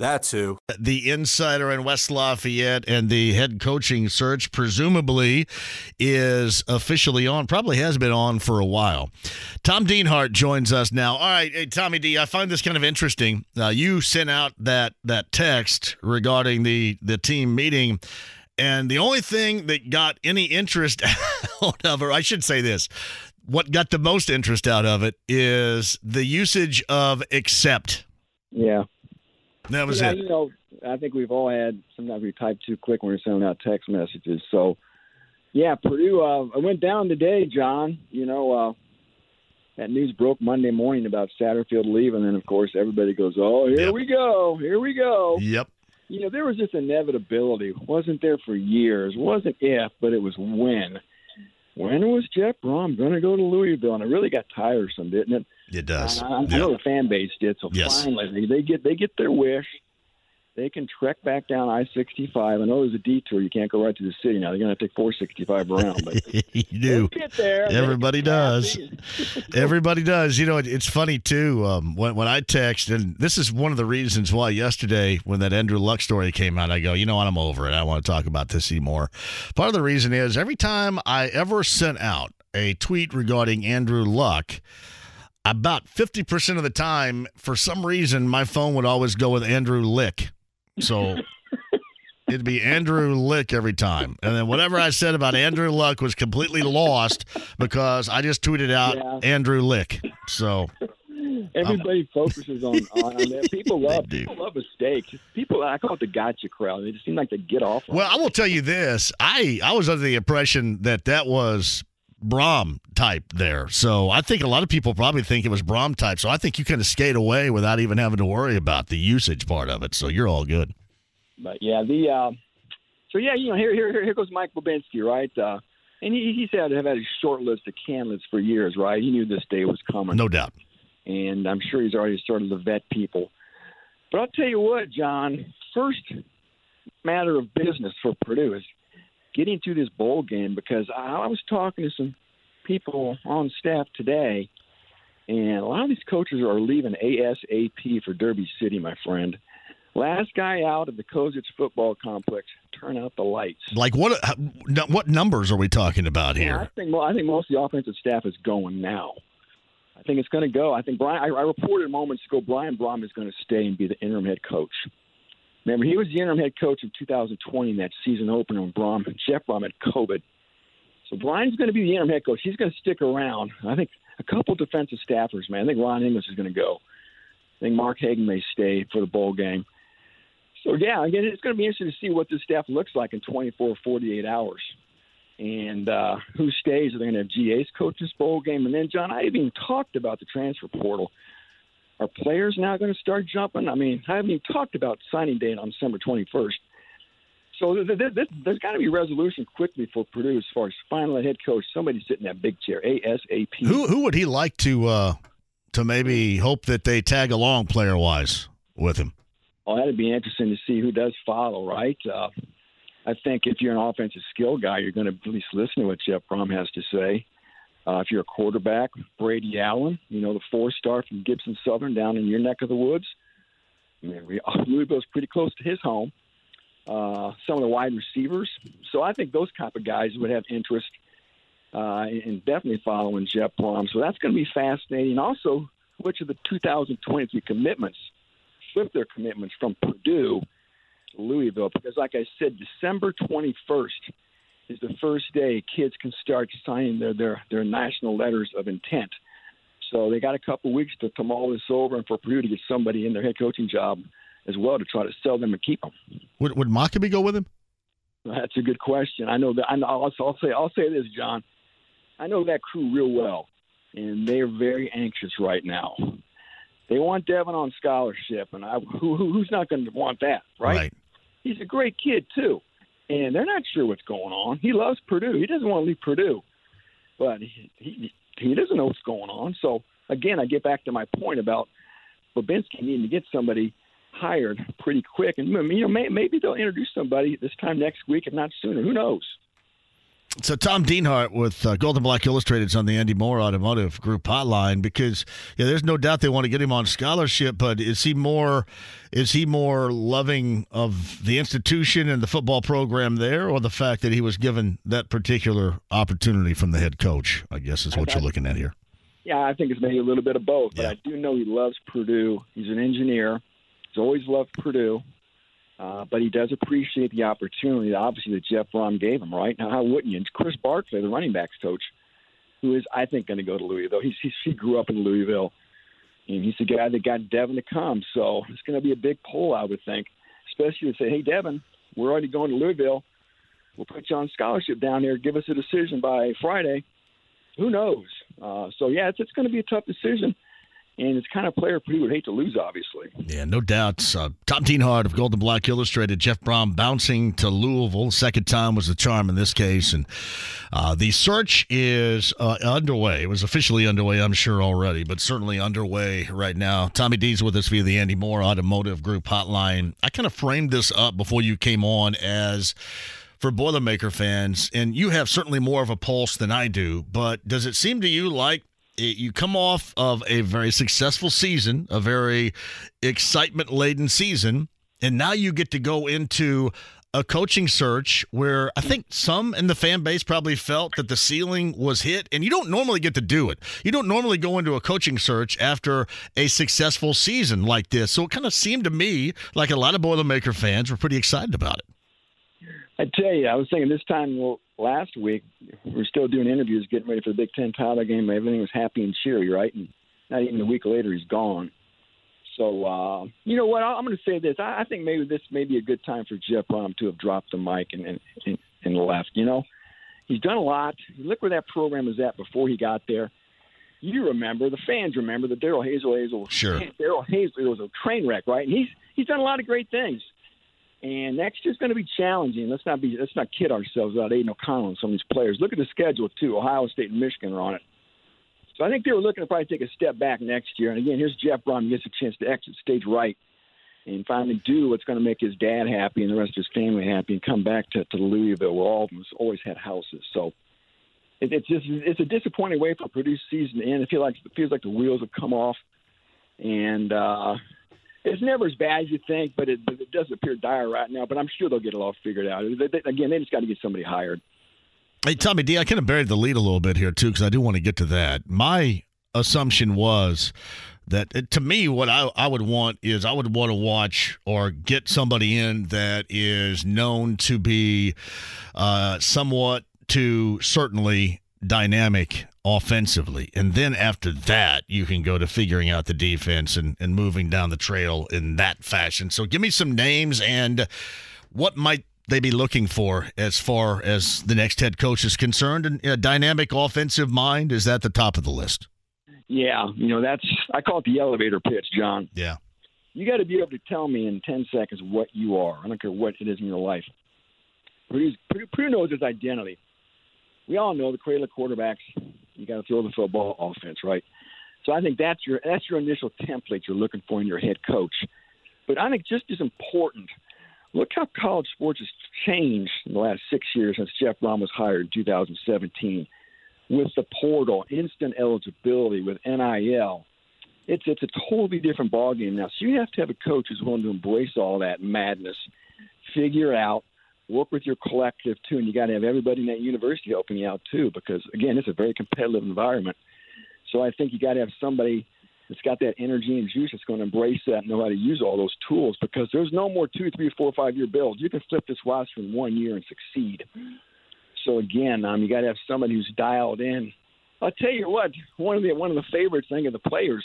That's who. The insider in West Lafayette and the head coaching search presumably is officially on, probably has been on for a while. Tom Dienhart joins us now. All right, hey, Tommy D, I find this kind of interesting. Uh, you sent out that that text regarding the the team meeting. And the only thing that got any interest out of her, I should say this, what got the most interest out of it is the usage of accept. Yeah. That was yeah, it. You know, I think we've all had sometimes we type too quick when we're sending out text messages. So, yeah, Purdue. Uh, I went down today, John. You know, uh, that news broke Monday morning about Satterfield leaving, and then of course everybody goes, "Oh, here Yep. we go, here we go." Yep. You know, there was this inevitability. wasn't there for years. wasn't if, but it was when. When was Jeff Brohm going to go to Louisville? And it really got tiresome, didn't it? It does. I, I Yeah. know the fan base did. So Yes. finally, they, they get they get their wish. They can trek back down I sixty five. I know there's a detour. You can't go right to the city now. They're going to have to take four sixty five around. But you do. get there. Everybody does. Everybody does. You know, it, it's funny too. Um, when when I text, and this is one of the reasons why yesterday when that Andrew Luck story came out, I go, you know what, I'm over it. I don't want to talk about this anymore. Part of the reason is every time I ever sent out a tweet regarding Andrew Luck. About 50% of the time, for some reason, my phone would always go with Andrew Lick. So it'd be Andrew Lick every time. And then whatever I said about Andrew Luck was completely lost because I just tweeted out Yeah. Andrew Lick. So Everybody focuses on, on, on that. People love people love a steak. People I call it the gotcha crowd. They just seem like they get off. Well, it. I will tell you this. I I was under the impression that that was Brohm type there. So I think a lot of people probably think it was Brohm type. So I think you kind of skate away without even having to worry about the usage part of it. So you're all good. But yeah, the uh, so yeah, you know, here here here goes Mike Bobinski, right? Uh, and he he said have had a short list of candidates for years, right? He knew this day was coming. No doubt. and I'm sure he's already started to vet people. But I'll tell you what, John, first matter of business for Purdue is getting to this bowl game because I, I was talking to some people on staff today, and a lot of these coaches are leaving ASAP for Derby City, my friend. Last guy out of the Kozuch football complex, turn out the lights. Like what uh, what numbers are we talking about Yeah, I here? think mo- I think most of the offensive staff is going now. I think it's going to go. I think Brian. I, I reported moments ago Brian Brohm is going to stay and be the interim head coach. Remember, he was the interim head coach of 2020 in that season opener when Brohm Jeff Brohm had COVID. So Brian's going to be the interim head coach. He's going to stick around. I think a couple defensive staffers, man. I think Ron English is going to go. I think Mark Hagen may stay for the bowl game. So yeah, again, it's going to be interesting to see what this staff looks like in 24, 48 hours and uh, who stays. Are they going to have GA's coach this bowl game? And then, John, I haven't even talked about the transfer portal. Are players now going to start jumping? I mean, I haven't even talked about signing day on December 21st. So th- th- th- there's got to be resolution quickly for Purdue as far as final head coach. Somebody sitting in that big chair, ASAP. Who who would he like to uh to maybe hope that they tag along player wise with him? Oh, that'd be interesting to see who does follow, right? Uh, I think if you're an offensive skill guy, you're going to at least listen to what Jeff Brohm has to say. Uh, if you're a quarterback, Brady Allen, you know, the four star from Gibson Southern down in your neck of the woods. I mean, we, Louisville's pretty close to his home. Uh, some of the wide receivers. So I think those type of guys would have interest uh, in definitely following Jeff Brohm. So that's going to be fascinating. Also, which of the 2023 commitments flip their commitments from Purdue to Louisville because, like I said, December 21st is the first day kids can start signing their their, their national letters of intent. So they got a couple weeks to come all this over and for Purdue to get somebody in their head coaching job as well to try to sell them and keep them. Would would Mockobee go with him? That's a good question. I know that. I know, I'll, I'll say. I'll say this, John. I know that crew real well, and they are very anxious right now. They want Devin on scholarship, and I, who, who's not going to want that, right? right? He's a great kid too, and they're not sure what's going on. He loves Purdue. He doesn't want to leave Purdue, but he he, he doesn't know what's going on. So again, I get back to my point about Bobinski needing to get somebody hired pretty quick, and you know maybe they'll introduce somebody this time next week, if not sooner. Who knows? So Tom Dienhart with uh, Gold and Black Illustrated is on the Andy Moore Automotive Group hotline because yeah, there's no doubt they want to get him on scholarship, but is he more is he more loving of the institution and the football program there, or the fact that he was given that particular opportunity from the head coach? I guess is what you're looking at here. Yeah, I think it's maybe a little bit of both, but Yeah. I do know he loves Purdue. He's an engineer. He's always loved Purdue. Uh, but he does appreciate the opportunity, obviously, that Jeff Brohm gave him, right? Now, how wouldn't you? And Chris Barclay, the running backs coach, who is, I think, going to go to Louisville. He's, he's, he grew up in Louisville, and he's the guy that got Devin to come. So it's going to be a big pull, I would think, especially to say, hey, Devin, we're already going to Louisville. We'll put you on scholarship down there. Give us a decision by Friday. Who knows? Uh, so, yeah, it's, it's going to be a tough decision. And it's kind of player Purdue would hate to lose, obviously. Yeah, no doubt. Uh, Tom Dienhart of Gold and Black Illustrated, Jeff Brohm bouncing to Louisville. Second time was the charm in this case. And uh, the search is uh, underway. It was officially underway, I'm sure, already, but certainly underway right now. Tommy D's with us via the Andy Moore Automotive Group hotline. I kind of framed this up before you came on as for Boilermaker fans, and you have certainly more of a pulse than I do, but does it seem to you like it- you come off of a very successful season, a very excitement laden season, and now you get to go into a coaching search where I think some in the fan base probably felt that the ceiling was hit, and you don't normally get to do it. You don't normally go into a coaching search after a successful season like this. So it kind of seemed to me like a lot of Boilermaker fans were pretty excited about it. I tell you, I was thinking this time well, last week we were still doing interviews, getting ready for the Big Ten title game. Everything was happy and cheery, right? And not even a week later, he's gone. So uh, you know what? I'm going to say this. I, I think maybe this may be a good time for Jeff Brohm to have dropped the mic and and, and and left. You know, he's done a lot. Look where that program was at before he got there. You remember the fans remember that Darrell Hazell Hazell Sure. Darrell Hazell was a train wreck, right? And he's he's done a lot of great things. And next year's going to be challenging. Let's not be let's not kid ourselves about Aidan O'Connell and some of these players. Look at the schedule too. Ohio State and Michigan are on it. So I think they were looking to probably take a step back next year. And again, here's Jeff Brohm gets a chance to exit stage right and finally do what's going to make his dad happy and the rest of his family happy, and come back to, to Louisville where all of them always had houses. So it, it's just it's a disappointing way for Purdue's season to end. It feels like it feels like the wheels have come off, and uh, it's never as bad as you think, but it, it does appear dire right now. But I'm sure they'll get it all figured out. They, they, again, they just got to get somebody hired. Hey, Tommy D, I kind of buried the lead a little bit here, too, because I do want to get to that. My assumption was that uh, to me, what I, I would want is I would want to watch or get somebody in that is known to be uh, somewhat to certainly dynamic offensively. And then after that, you can go to figuring out the defense and, and moving down the trail in that fashion. So give me some names and what might they be looking for as far as the next head coach is concerned? And a dynamic offensive mind is at the top of the list. Yeah, you know that's I call it the elevator pitch, John. Yeah. You got to be able to tell me in ten seconds what you are. I don't care what it is in your life. Purdue's, Purdue, Purdue knows its identity. We all know the cradle of quarterbacks. You got to throw the football offense, right? So I think that's your that's your initial template you're looking for in your head coach. But I think just as important, look how college sports has changed in the last six years since Jeff Brohm was hired in 2017 with the portal, instant eligibility with NIL. It's it's a totally different ballgame now. So you have to have a coach who's willing to embrace all that madness, figure out, work with your collective too, and you got to have everybody in that university helping you out too, because again, it's a very competitive environment. So I think you got to have somebody that's got that energy and juice that's going to embrace that and know how to use all those tools because there's no more two, three, four, five year builds. You can flip this roster in one year and succeed. So again, um, you got to have somebody who's dialed in. I'll tell you what, one of the one of the favorites thing of the players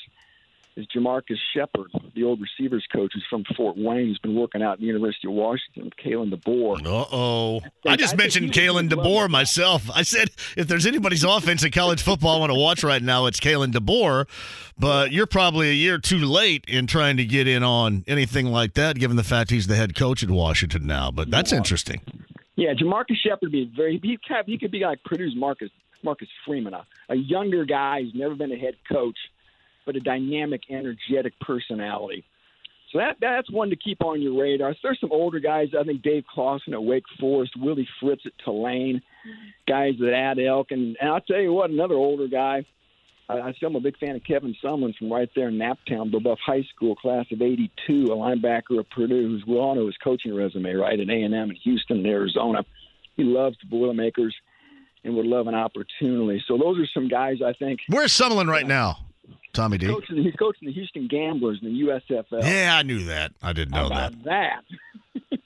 is Jamarcus Shepard, the old receivers coach who's from Fort Wayne, who's been working out at the University of Washington, Kalen DeBoer. Uh oh. I just I mentioned Kalen DeBoer myself. I said if there's anybody's offense in college football I want to watch right now, it's Kalen DeBoer. But you're probably a year too late in trying to get in on anything like that, given the fact he's the head coach at Washington now. But that's yeah. interesting. Yeah, Jamarcus Shepard would be very. He, he could be like Purdue's Marcus Marcus Freeman, a, a younger guy who's never been a head coach but a dynamic, energetic personality. So that that's one to keep on your radar. There's some older guys. I think Dave Clawson at Wake Forest, Willie Fritz at Tulane, guys that add Elk, and, and I'll tell you what, another older guy. I, I am a big fan of Kevin Sumlin from right there in Naptown, Buff High School, class of '82, a linebacker of Purdue, who's we all know his coaching resume, right at A&M in Houston, and Arizona. He loves the Boilermakers and would love an opportunity. So those are some guys I think. Where's Sumlin right now? Tommy D. He's coaching, he's coaching the Houston Gamblers in the USFL. Yeah, I knew that. I didn't know that. That.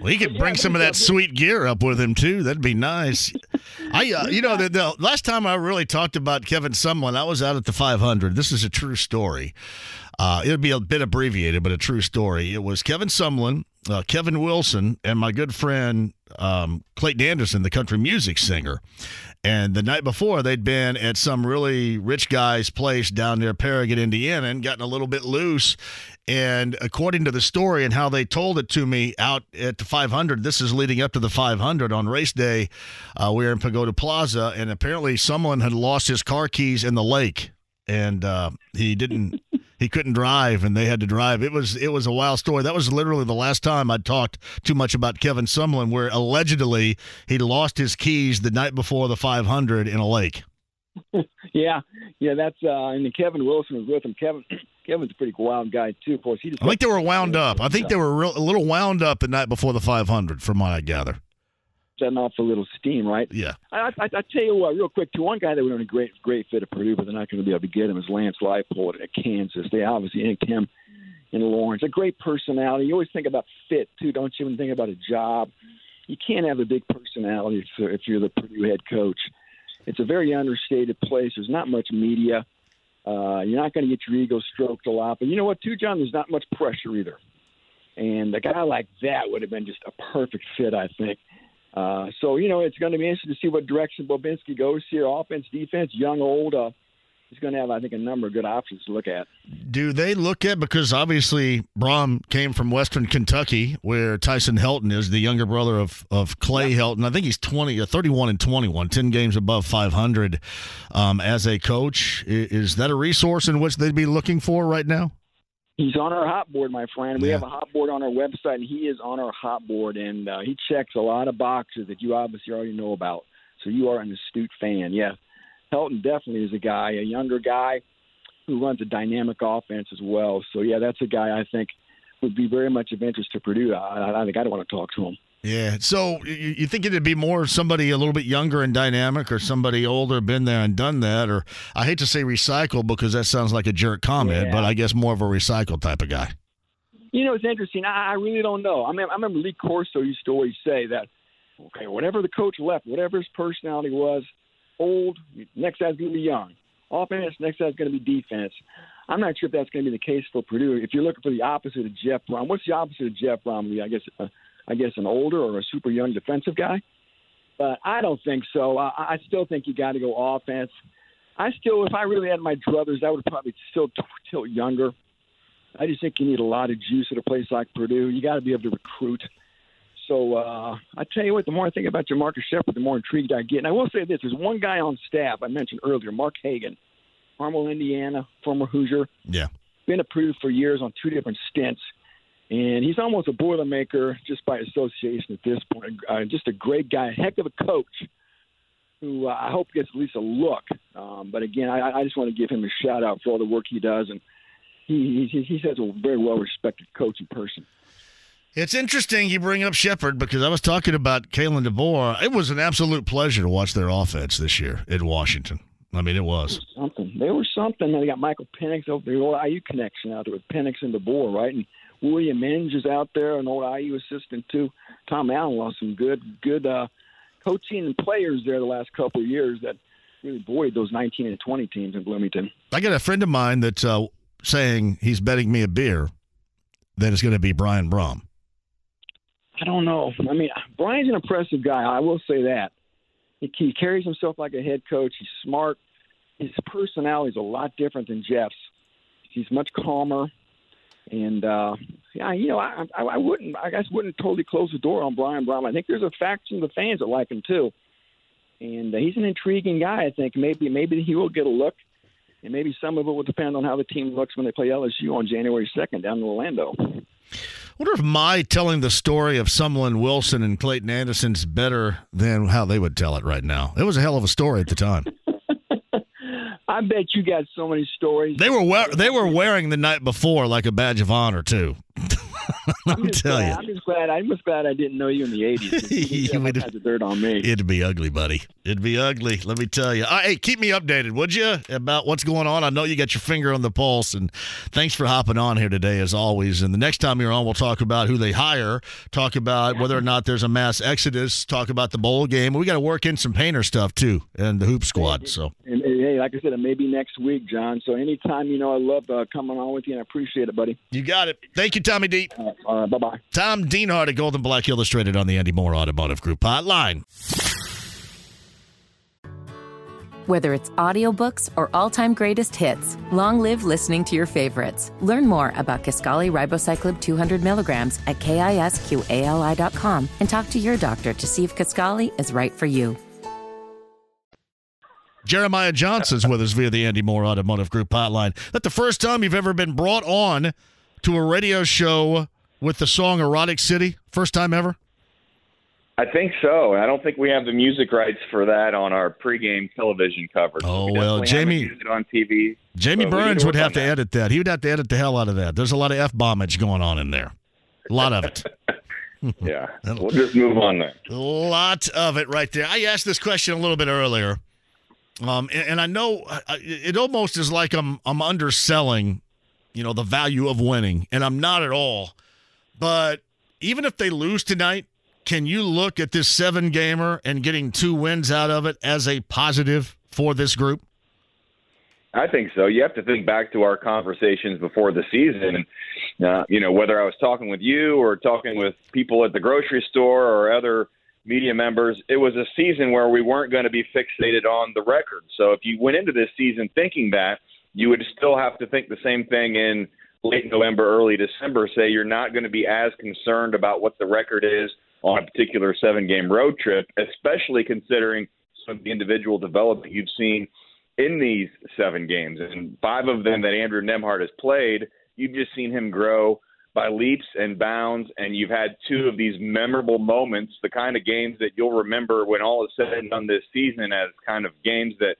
well, he could bring some of that sweet gear up with him too. That'd be nice. I, uh, you know, the, the, last time I really talked about Kevin Sumlin, I was out at the 500. This is a true story. Uh, it would be a bit abbreviated, but a true story. It was Kevin Sumlin, uh, Kevin Wilson, and my good friend um, Clayton Anderson, the country music singer. And the night before, they'd been at some really rich guy's place down near Paragon, Indiana, and gotten a little bit loose. And according to the story and how they told it to me out at the 500, this is leading up to the 500 on race day. Uh, we were in Pagoda Plaza, and apparently someone had lost his car keys in the lake, and uh, he didn't he couldn't drive and they had to drive. It was it was a wild story. That was literally the last time I'd talked too much about Kevin Sumlin, where allegedly he lost his keys the night before the 500 in a lake. yeah, yeah, that's uh, and Kevin Wilson was with him. Kevin Kevin's a pretty wild guy too. Of course, he just I think they were wound up. I think they were real, a little wound up the night before the 500, from what I gather setting off a little steam, right? Yeah. I, I, I tell you what, real quick, to one guy that would have been a great, great fit at Purdue, but they're not going to be able to get him is Lance Leipold at Kansas. They obviously inked him in Lawrence. A great personality. You always think about fit too, don't you? When you think about a job, you can't have a big personality if, if you're the Purdue head coach. It's a very understated place. There's not much media. Uh, you're not going to get your ego stroked a lot. But you know what, too, John? There's not much pressure either. And a guy like that would have been just a perfect fit, I think. Uh, so you know it's going to be interesting to see what direction Bobinski goes here. Offense, defense, young, old. Uh, he's going to have, I think, a number of good options to look at. Do they look at because obviously Brohm came from Western Kentucky, where Tyson Helton is the younger brother of of Clay yep. Helton. I think he's twenty, uh, 31 and 21, 10 games above five hundred. Um, as a coach, is that a resource in which they'd be looking for right now? He's on our hot board, my friend. We yeah. have a hot board on our website, and he is on our hot board, and uh, he checks a lot of boxes that you obviously already know about. So you are an astute fan. Yeah, Helton definitely is a guy, a younger guy who runs a dynamic offense as well. So yeah, that's a guy I think would be very much of interest to Purdue. I, I think I'd want to talk to him. Yeah. So you think it'd be more somebody a little bit younger and dynamic, or somebody older, been there and done that, or I hate to say recycle because that sounds like a jerk comment, yeah. but I guess more of a recycle type of guy. You know, it's interesting. I, I really don't know. I mean, I remember Lee Corso used to always say that, okay, whatever the coach left, whatever his personality was, old, next guy's going to be young. Offense, next guy's going to be defense. I'm not sure if that's going to be the case for Purdue. If you're looking for the opposite of Jeff Brohm, what's the opposite of Jeff Brohm? I guess uh, I guess, an older or a super young defensive guy. But I don't think so. I, I still think you got to go offense. I still, if I really had my druthers, I would probably still t- tilt younger. I just think you need a lot of juice at a place like Purdue. You got to be able to recruit. So uh, I tell you what, the more I think about Jamarcus Shepard, the more intrigued I get. And I will say this: there's one guy on staff I mentioned earlier, Mark Hagen, Carmel, Indiana, former Hoosier. Yeah, been at Purdue for years on two different stints and he's almost a boilermaker just by association at this point. Uh, just a great guy, heck of a coach who uh, I hope gets at least a look. Um, but again, I, I just want to give him a shout out for all the work he does, and he he, he's a very well respected coach person. It's interesting you bring up Shepard because I was talking about Kalen DeBoer. It was an absolute pleasure to watch their offense this year in Washington. I mean, it was. They were something. They were something. They got Michael Penix over the old IU connection out there with Penix and DeBoer, right? And William Inge is out there, an old IU assistant too. Tom Allen lost some good, good uh, coaching and players there the last couple of years that really buoyed those 19 and 20 teams in Bloomington. I got a friend of mine that's uh, saying he's betting me a beer that it's going to be Brian Brohm. I don't know. I mean, Brian's an impressive guy. I will say that. He, he carries himself like a head coach. He's smart. His personality is a lot different than Jeff's. He's much calmer. And uh, yeah, you know, I, I, I wouldn't, I guess, wouldn't totally close the door on Brian Brohm. I think there's a faction of the fans that like him too, and uh, he's an intriguing guy. I think maybe, maybe he will get a look, and maybe some of it will depend on how the team looks when they play LSU on January second down in Orlando. I wonder if my telling the story of Sumlin Wilson and Clayton Anderson's better than how they would tell it right now. It was a hell of a story at the time. I bet you got so many stories. They were we- they were wearing the night before like a badge of honor too. Let I'm me just tell glad, you, I'm just glad. I'm just glad I didn't know you in the '80s. You would had have- the dirt on me. it'd be ugly, buddy. It'd be ugly. Let me tell you. Uh, hey, keep me updated, would you, about what's going on? I know you got your finger on the pulse, and thanks for hopping on here today, as always. And the next time you're on, we'll talk about who they hire, talk about whether or not there's a mass exodus, talk about the bowl game. We got to work in some painter stuff too, and the hoop squad. So. And, and, hey, like I said, maybe next week, John. So anytime, you know, I love uh, coming on with you, and I appreciate it, buddy. You got it. Thank you, Tommy D. Uh, uh, bye bye. Tom Dienhart at Gold and Black Illustrated on the Andy Moore Automotive Group hotline. Whether it's audiobooks or all-time greatest hits, long live listening to your favorites. Learn more about Kisqali Ribociclib 200 milligrams at kisqali.com and talk to your doctor to see if Kisqali is right for you. Jeremiah Johnson's with us via the Andy Moore Automotive Group hotline. That the first time you've ever been brought on to a radio show with the song Erotic City? First time ever? I think so. I don't think we have the music rights for that on our pregame television coverage. Oh, we well, Jamie- on TV. Jamie Burns would have to that. edit that. He would have to edit the hell out of that. There's a lot of F bombage going on in there. A lot of it. Yeah, we'll just move on there. A lot of it right there. I asked this question a little bit earlier, um, and, and I know I- I- it almost is like I'm I'm underselling, you know, the value of winning, and I'm not at all. But even if they lose tonight, can you look at this seven gamer and getting two wins out of it as a positive for this group? I think so. You have to think back to our conversations before the season. Uh, you know, whether I was talking with you or talking with people at the grocery store or other media members, it was a season where we weren't going to be fixated on the record. So if you went into this season thinking that, you would still have to think the same thing in late November, early December. Say you're not going to be as concerned about what the record is on a particular seven game road trip, especially considering some of the individual development you've seen in these seven games, and five of them that Andrew Nembhard has played, you've just seen him grow by leaps and bounds, and you've had two of these memorable moments, the kind of games that you'll remember when all is said and done this season as kind of games that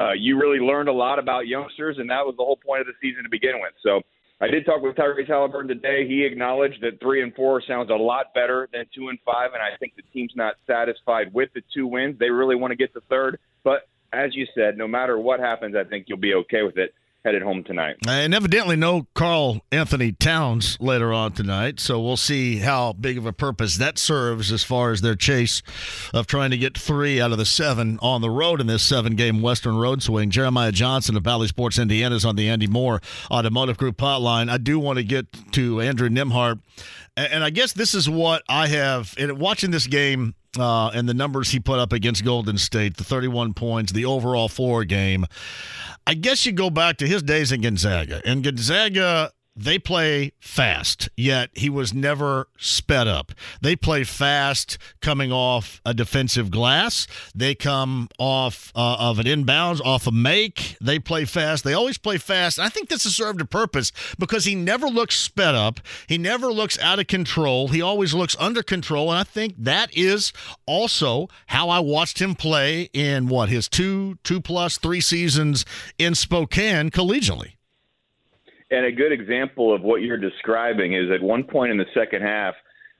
uh, you really learned a lot about youngsters, and that was the whole point of the season to begin with. So I did talk with Tyrese Halliburton today. He acknowledged that three and four sounds a lot better than two and five, and I think the team's not satisfied with the two wins. They really want to get the third, but as you said, no matter what happens, I think you'll be okay with it headed home tonight. And evidently, no Carl Anthony Towns later on tonight. So we'll see how big of a purpose that serves as far as their chase of trying to get three out of the seven on the road in this seven game Western Road Swing. Jeremiah Johnson of Bally Sports Indiana is on the Andy Moore Automotive Group hotline. I do want to get to Andrew Nembhard. And I guess this is what I have, and watching this game uh, and the numbers he put up against Golden State, the 31 points, the overall floor game. I guess you go back to his days in Gonzaga. And Gonzaga, they play fast, yet he was never sped up. They play fast coming off a defensive glass. They come off uh, of an inbounds, off a make. They play fast. They always play fast. I think this has served a purpose because he never looks sped up. He never looks out of control. He always looks under control. And I think that is also how I watched him play in what his two, two plus three seasons in Spokane collegially. And a good example of what you're describing is at one point in the second half,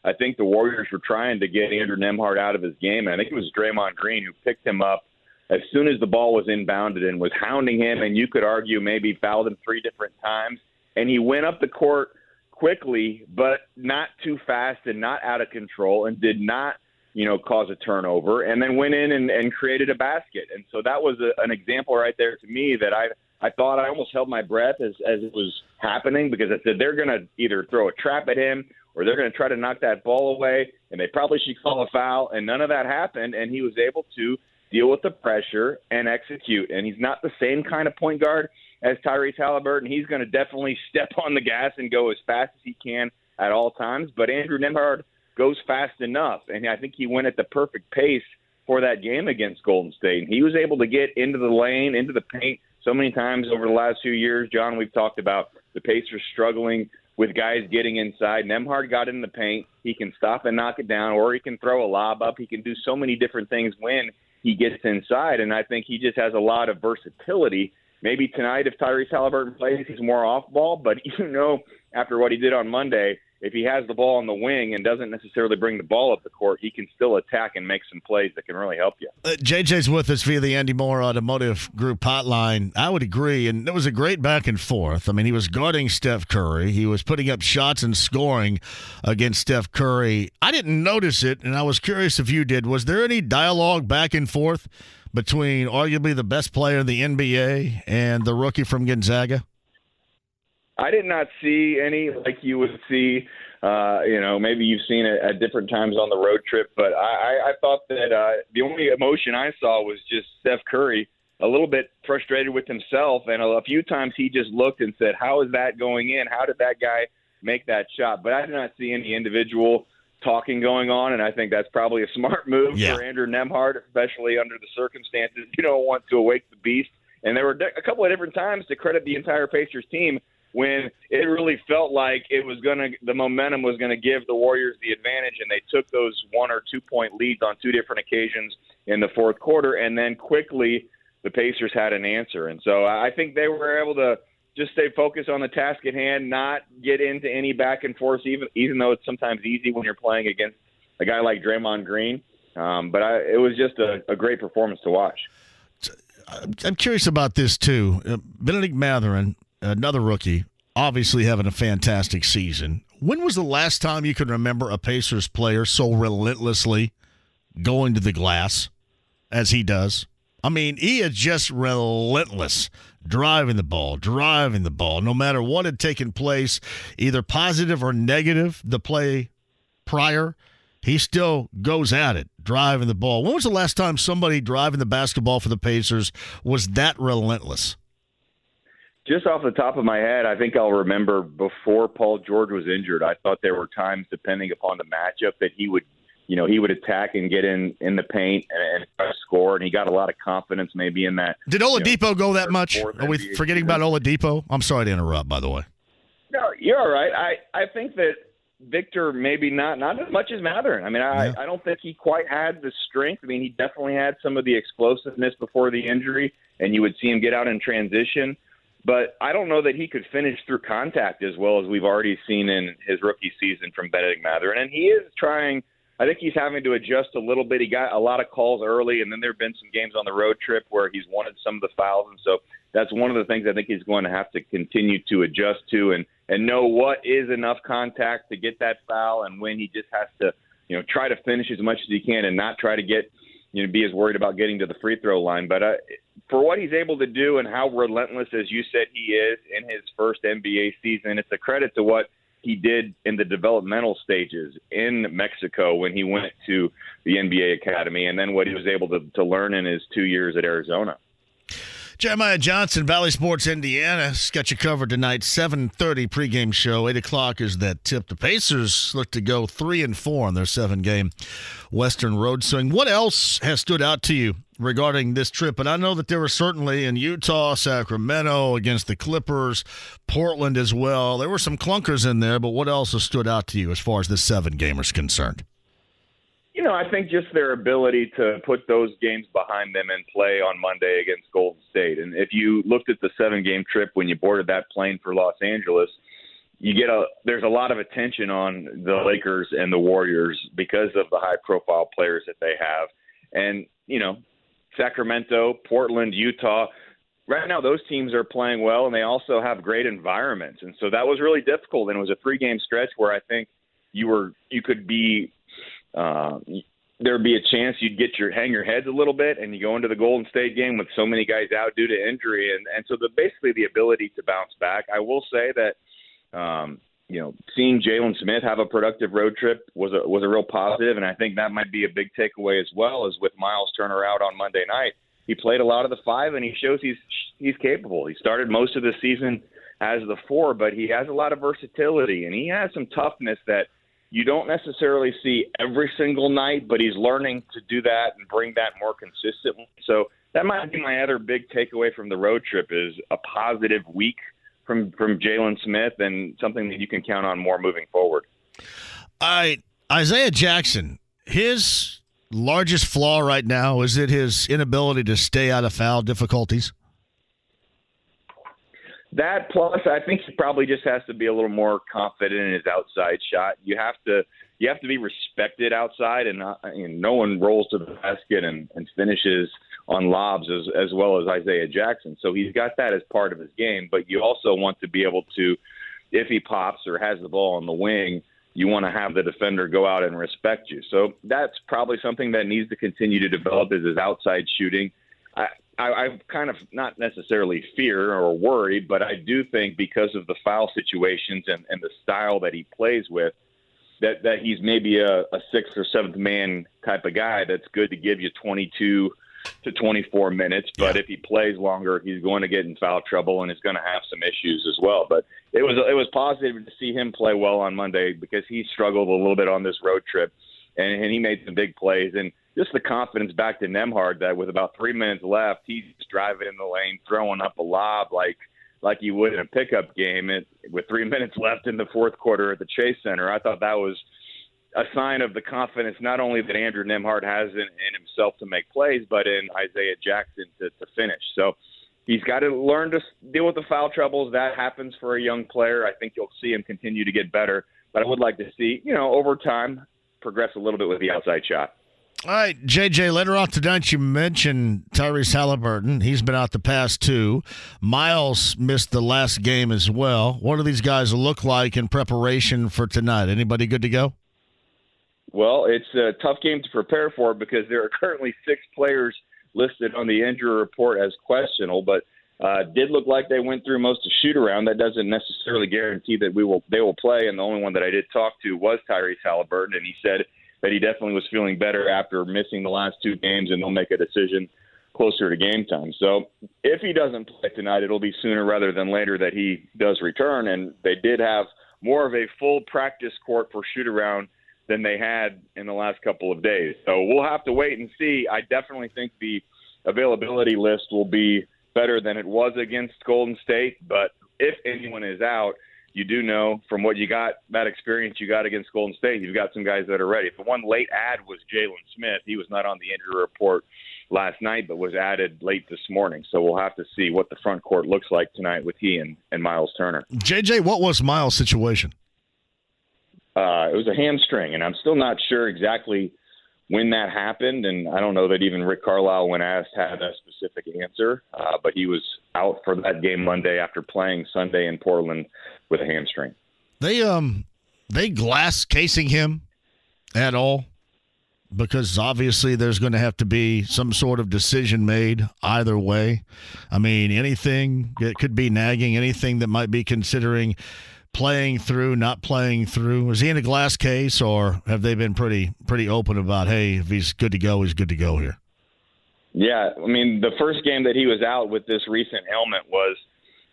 I think the Warriors were trying to get Andrew Nembhard out of his game. And I think it was Draymond Green who picked him up as soon as the ball was inbounded and was hounding him, and you could argue maybe fouled him three different times, and he went up the court quickly, but not too fast and not out of control, and did not you know, cause a turnover, and then went in and, and created a basket. And so that was a, an example right there to me that I I thought I almost held my breath as as it was happening because I said they're going to either throw a trap at him or they're going to try to knock that ball away, and they probably should call a foul. And none of that happened, and he was able to deal with the pressure and execute. And he's not the same kind of point guard as Tyrese Halliburton. He's going to definitely step on the gas and go as fast as he can at all times. But Andrew Nembhard goes fast enough, and I think he went at the perfect pace for that game against Golden State. He was able to get into the lane, into the paint so many times over the last few years. John, we've talked about the Pacers struggling with guys getting inside. Nembhard got in the paint. He can stop and knock it down, or he can throw a lob up. He can do so many different things when he gets inside, and I think he just has a lot of versatility. Maybe tonight, if Tyrese Halliburton plays, he's more off ball, but you know, after what he did on Monday, if he has the ball on the wing and doesn't necessarily bring the ball up the court, he can still attack and make some plays that can really help you. Uh, JJ's with us via the Andy Moore Automotive Group hotline. I would agree, and it was a great back and forth. I mean, he was guarding Steph Curry, he was putting up shots and scoring against Steph Curry. I didn't notice it, and I was curious if you did. Was there any dialogue back and forth between arguably the best player in the NBA and the rookie from Gonzaga? I did not see any like you would see. Uh, you know, maybe you've seen it at different times on the road trip, but I, I thought that uh, the only emotion I saw was just Steph Curry a little bit frustrated with himself, and a, few times he just looked and said, "How is that going in? How did that guy make that shot?" But I did not see any individual talking going on, and I think that's probably a smart move yeah. for Andrew Nembhard, especially under the circumstances. You don't want to awake the beast. And there were a couple of different times to credit the entire Pacers team when it really felt like it was going to the momentum was going to give the Warriors the advantage and they took those one or two point leads on two different occasions in the fourth quarter and then quickly the Pacers had an answer and so I think they were able to just stay focused on the task at hand not get into any back and forth even even though it's sometimes easy when you're playing against a guy like Draymond Green um, but I, it was just a, a great performance to watch. I'm curious about this too. Benedict Bennedict Mathurin another rookie, obviously having a fantastic season. When was the last time you can remember a Pacers player so relentlessly going to the glass as he does? I mean, he is just relentless driving the ball, driving the ball, no matter what had taken place, either positive or negative, the play prior. He still goes at it, driving the ball. When was the last time somebody driving the basketball for the Pacers was that relentless? Just off the top of my head, I think I'll remember before Paul George was injured. I thought there were times, depending upon the matchup, that he would, you know, he would attack and get in in the paint and, and score, and he got a lot of confidence maybe in that. Did Oladipo know, go that much? Are we forgetting about Oladipo? I'm sorry to interrupt, by the way. No, you're all right. I I think that Victor maybe not not as much as Mathurin. I mean, I yeah. I don't think he quite had the strength. I mean, he definitely had some of the explosiveness before the injury, and you would see him get out in transition but I don't know that he could finish through contact as well as we've already seen in his rookie season from Bennedict Mathurin. And he is trying. I think he's having to adjust a little bit. He got a lot of calls early, and then there have been some games on the road trip where he's wanted some of the fouls, and so that's one of the things I think he's going to have to continue to adjust to and and know what is enough contact to get that foul, and when he just has to, you know, try to finish as much as he can and not try to get, you know, be as worried about getting to the free throw line. But uh, for what he's able to do and how relentless, as you said, he is in his first NBA season, it's a credit to what he did in the developmental stages in Mexico when he went to the NBA Academy, and then what he was able to, to learn in his two years at Arizona. Jeremiah Johnson, Bally Sports Indiana, got you covered tonight. Seven thirty pregame show. Eight o'clock is that tip. The Pacers look to go three and four on their seven game Western Road swing. What else has stood out to you regarding this trip? And I know that there were certainly in Utah, Sacramento against the Clippers, Portland as well. There were some clunkers in there, but what else has stood out to you as far as this seven game is concerned? You know, I think just their ability to put those games behind them and play on Monday against Golden State. And if you looked at the seven game trip when you boarded that plane for Los Angeles, you get a there's a lot of attention on the Lakers and the Warriors because of the high profile players that they have. And, you know, Sacramento, Portland, Utah. Right now, those teams are playing well, and they also have great environments. And so that was really difficult. And it was a three-game stretch where I think you were you could be uh, there would be a chance you'd get your hang your heads a little bit, and you go into the Golden State game with so many guys out due to injury, and and so the basically the ability to bounce back. I will say that. Um, you know, seeing Jalen Smith have a productive road trip was a was a real positive, and I think that might be a big takeaway as well. As with Miles Turner out on Monday night, he played a lot of the five, and he shows he's he's capable. He started most of the season as the four, but he has a lot of versatility, and he has some toughness that you don't necessarily see every single night, but he's learning to do that and bring that more consistently. So that might be my other big takeaway from the road trip is a positive week from from Jalen Smith and something that you can count on more moving forward. Right, Isaiah Jackson, his largest flaw right now is it his inability to stay out of foul difficulties. That plus, I think he probably just has to be a little more confident in his outside shot. You have to you have to be respected outside, and, not, and no one rolls to the basket and, and finishes on lobs as as well as Isaiah Jackson. So he's got that as part of his game. But you also want to be able to, if he pops or has the ball on the wing, you want to have the defender go out and respect you. So that's probably something that needs to continue to develop is his outside shooting. I, I, I kind of not necessarily fear or worry, but I do think because of the foul situations and, and the style that he plays with, that that he's maybe a, a sixth or seventh man type of guy that's good to give you 22 to 24 minutes. But yeah. if he plays longer, he's going to get in foul trouble and he's going to have some issues as well. But it was it was positive to see him play well on Monday because he struggled a little bit on this road trip, and, and he made some big plays and just the confidence back to Nembhard that with about three minutes left, he's driving in the lane, throwing up a lob like like you would in a pickup game. It, with three minutes left in the fourth quarter at the Chase Center, I thought that was a sign of the confidence not only that Andrew Nembhard has in, in himself to make plays, but in Isaiah Jackson to, to finish. So he's got to learn to deal with the foul troubles. That happens for a young player. I think you'll see him continue to get better. But I would like to see, you know, over time, progress a little bit with the outside shot. All right, JJ, later on tonight, you mentioned Tyrese Halliburton. He's been out the past two. Miles missed the last game as well. What do these guys look like in preparation for tonight? Anybody good to go? Well, it's a tough game to prepare for because there are currently six players listed on the injury report as questionable, but uh, did look like they went through most of shoot around. That doesn't necessarily guarantee that we will they will play. And the only one that I did talk to was Tyrese Halliburton, and he said – that he definitely was feeling better after missing the last two games, and they'll make a decision closer to game time. So if he doesn't play tonight, it'll be sooner rather than later that he does return. And they did have more of a full practice court for shoot around than they had in the last couple of days. So we'll have to wait and see. I definitely think the availability list will be better than it was against Golden State, but if anyone is out, you do know from what you got that experience you got against Golden State, you've got some guys that are ready. The one late add was Jalen Smith. He was not on the injury report last night, but was added late this morning. So we'll have to see what the front court looks like tonight with he and, and Miles Turner. JJ, what was Miles' situation? Uh, it was a hamstring, and I'm still not sure exactly when that happened, and I don't know that even Rick Carlisle, when asked, had a specific answer. Uh, but he was out for that game Monday after playing Sunday in Portland with a hamstring. They um they glass casing him at all because obviously there's going to have to be some sort of decision made either way. I mean, anything it could be nagging, anything that might be considering playing through, not playing through? Is he in a glass case, or have they been pretty pretty open about, hey, if he's good to go, he's good to go here? Yeah, I mean, the first game that he was out with this recent ailment was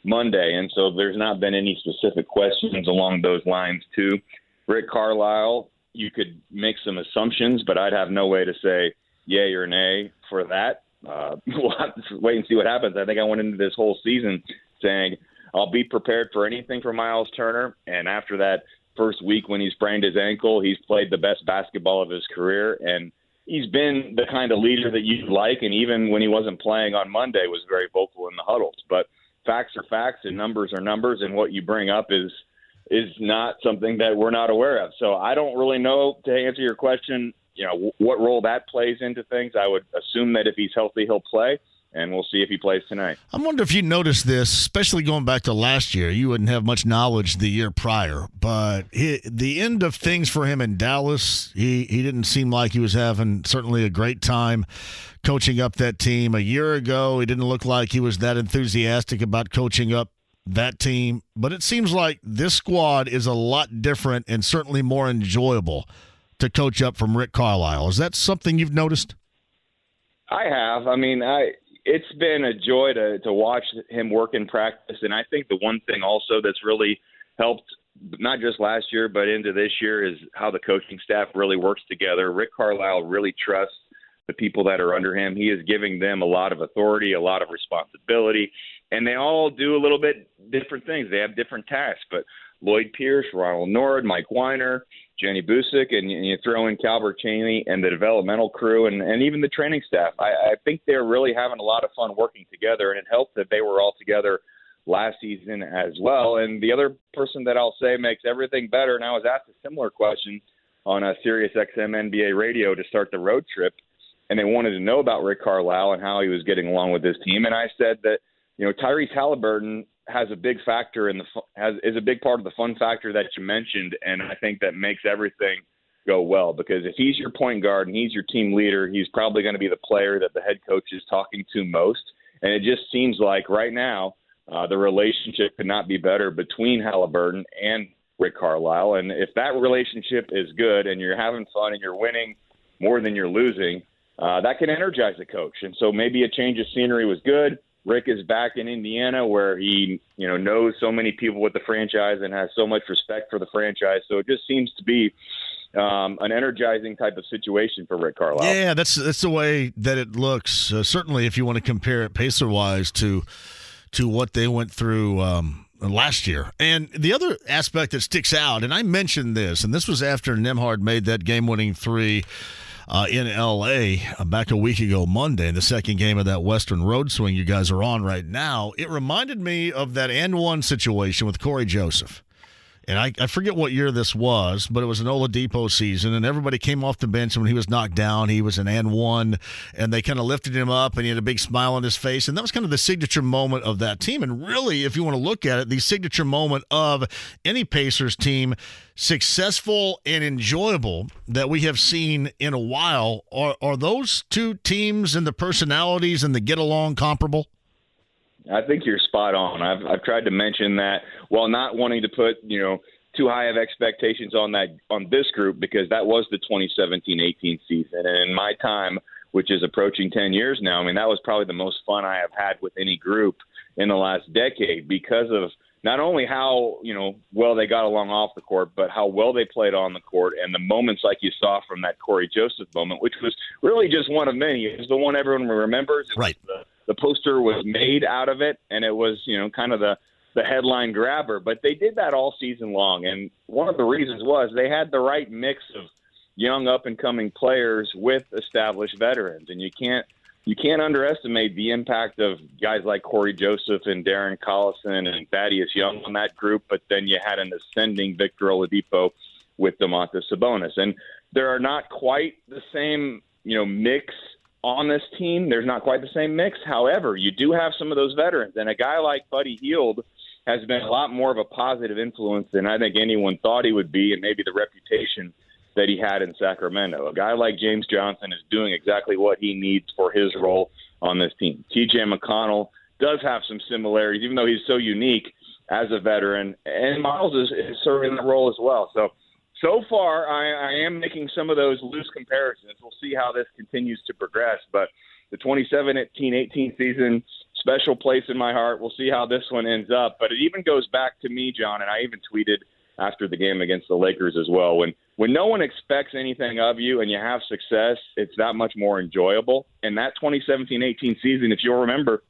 Monday, and so there's not been any specific questions along those lines. Too, Rick Carlisle, you could make some assumptions, but I'd have no way to say yay or nay for that. Uh, we'll have to wait and see what happens. I think I went into this whole season saying I'll be prepared for anything from Miles Turner. And after that first week when he sprained his ankle, he's played the best basketball of his career. And he's been the kind of leader that you like. And even when he wasn't playing on Monday, was very vocal in the huddles. But facts are facts and numbers are numbers. And what you bring up is is not something that we're not aware of. So I don't really know to answer your question you know what role that plays into things. I would assume that if he's healthy, he'll play and we'll see if he plays tonight. I wonder if you noticed this, especially going back to last year. You wouldn't have much knowledge the year prior, but he, the end of things for him in Dallas, he he didn't seem like he was having certainly a great time coaching up that team. A year ago, he didn't look like he was that enthusiastic about coaching up that team, but it seems like this squad is a lot different and certainly more enjoyable to coach up from Rick Carlisle. Is that something you've noticed? I have. I mean, I it's been a joy to to watch him work in practice, and I think the one thing also that's really helped not just last year but into this year is how the coaching staff really works together. Rick Carlisle really trusts the people that are under him. He is giving them a lot of authority, a lot of responsibility, and they all do a little bit different things. They have different tasks, but Lloyd Pierce, Ronald Nored, Mike Weinar, Jenny Boucek, and you throw in Calbert Cheaney and the developmental crew and, and even the training staff. I, I think they're really having a lot of fun working together, and it helped that they were all together last season as well. And the other person that I'll say makes everything better, and I was asked a similar question on uh, a Sirius XM NBA radio to start the road trip, and they wanted to know about Rick Carlisle and how he was getting along with his team. And I said that, you know, Tyrese Halliburton has a big factor in the has is a big part of the fun factor that you mentioned, and I think that makes everything go well because if he's your point guard and he's your team leader, he's probably going to be the player that the head coach is talking to most. And it just seems like right now uh, the relationship could not be better between Halliburton and Rick Carlisle. And if that relationship is good and you're having fun and you're winning more than you're losing, uh, that can energize a coach. And so maybe a change of scenery was good. Rick is back in Indiana where he, you know, knows so many people with the franchise and has so much respect for the franchise. So it just seems to be um, an energizing type of situation for Rick Carlisle. Yeah, that's that's the way that it looks. Uh, certainly, if you want to compare it pacer wise to to what they went through. Um, last year. And the other aspect that sticks out, and I mentioned this, and this was after Nembhard made that game winning three uh, in LA uh, back a week ago Monday, the second game of that Western Road Swing you guys are on right now. It reminded me of that and one situation with Cory Joseph and I, I forget what year this was, but it was an Oladipo season, and everybody came off the bench And when he was knocked down. He was an and one, and they kind of lifted him up, and he had a big smile on his face, and that was kind of the signature moment of that team. And really, if you want to look at it, the signature moment of any Pacers team, successful and enjoyable that we have seen in a while, are are those two teams and the personalities and the get along comparable? I think you're spot on. I've I've tried to mention that while not wanting to put you know too high of expectations on that on this group because that was the 2017-18 season, and in my time, which is approaching 10 years now, I mean that was probably the most fun I have had with any group in the last decade because of not only how you know well they got along off the court, but how well they played on the court, and the moments like you saw from that Cory Joseph moment, which was really just one of many. It was the one everyone remembers. It right. The, the poster was made out of it, and it was you know kind of the the headline grabber. But they did that all season long, and one of the reasons was they had the right mix of young up and coming players with established veterans, and you can't you can't underestimate the impact of guys like Cory Joseph and Darren Collison and Thaddeus Young on that group. But then you had an ascending Victor Oladipo with Domantas Sabonis, and there are not quite the same you know mix on this team. There's not quite the same mix. However, you do have some of those veterans, and a guy like Buddy Hield has been a lot more of a positive influence than I think anyone thought he would be, and maybe the reputation that he had in Sacramento. A guy like James Johnson is doing exactly what he needs for his role on this team. TJ McConnell does have some similarities, even though he's so unique as a veteran, and Myles is, is serving that role as well. So so far, I, I am making some of those loose comparisons. We'll see how this continues to progress. But the 2017 18 season, special place in my heart. We'll see how this one ends up. But it even goes back to me, John, and I even tweeted after the game against the Lakers as well. When when no one expects anything of you and you have success, it's that much more enjoyable. And that 2017-18 season, if you'll remember,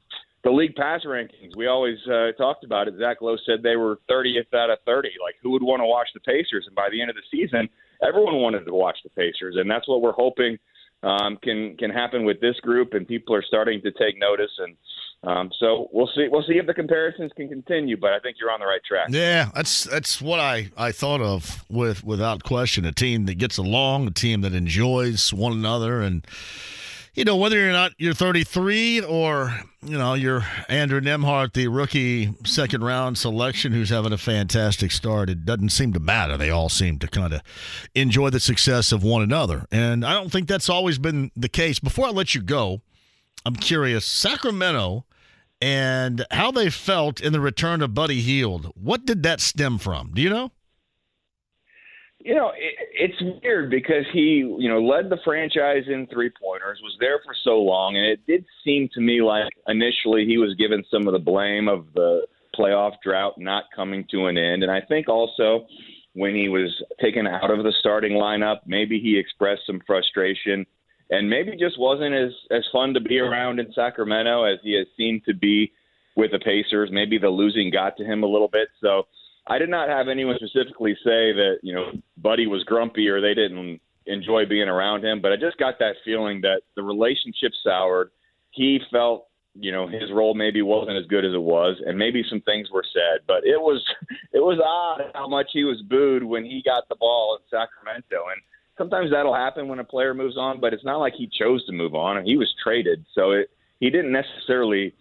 the league pass rankings. We always uh, talked about it. Zach Lowe said they were 30th out of 30. Like, who would want to watch the Pacers? And by the end of the season, everyone wanted to watch the Pacers, and that's what we're hoping um, can can happen with this group. And people are starting to take notice. And Um, so we'll see. We'll see if the comparisons can continue, but I think you're on the right track. Yeah, that's that's what I, I thought of with without question. A team that gets along, a team that enjoys one another, and you know whether you're not you're 33 or you know you're Andrew Nembhard, the rookie second round selection, who's having a fantastic start. It doesn't seem to matter. They all seem to kind of enjoy the success of one another, and I don't think that's always been the case. Before I let you go, I'm curious, Sacramento and how they felt in the return of Buddy Hield. What did that stem from? Do you know? You know, it, it's weird because he, you know, led the franchise in three pointers, was there for so long, and it did seem to me like initially he was given some of the blame of the playoff drought not coming to an end. And I think also when he was taken out of the starting lineup, maybe he expressed some frustration and maybe just wasn't as as fun to be around in Sacramento as he has seemed to be with the Pacers. Maybe the losing got to him a little bit. So I did not have anyone specifically say that you know Buddy was grumpy or they didn't enjoy being around him, but I just got that feeling that the relationship soured. He felt you know his role maybe wasn't as good as it was, and maybe some things were said, but it was it was odd how much he was booed when he got the ball in Sacramento and sometimes that'll happen when a player moves on, but it's not like he chose to move on. He was traded, so it, he didn't necessarily.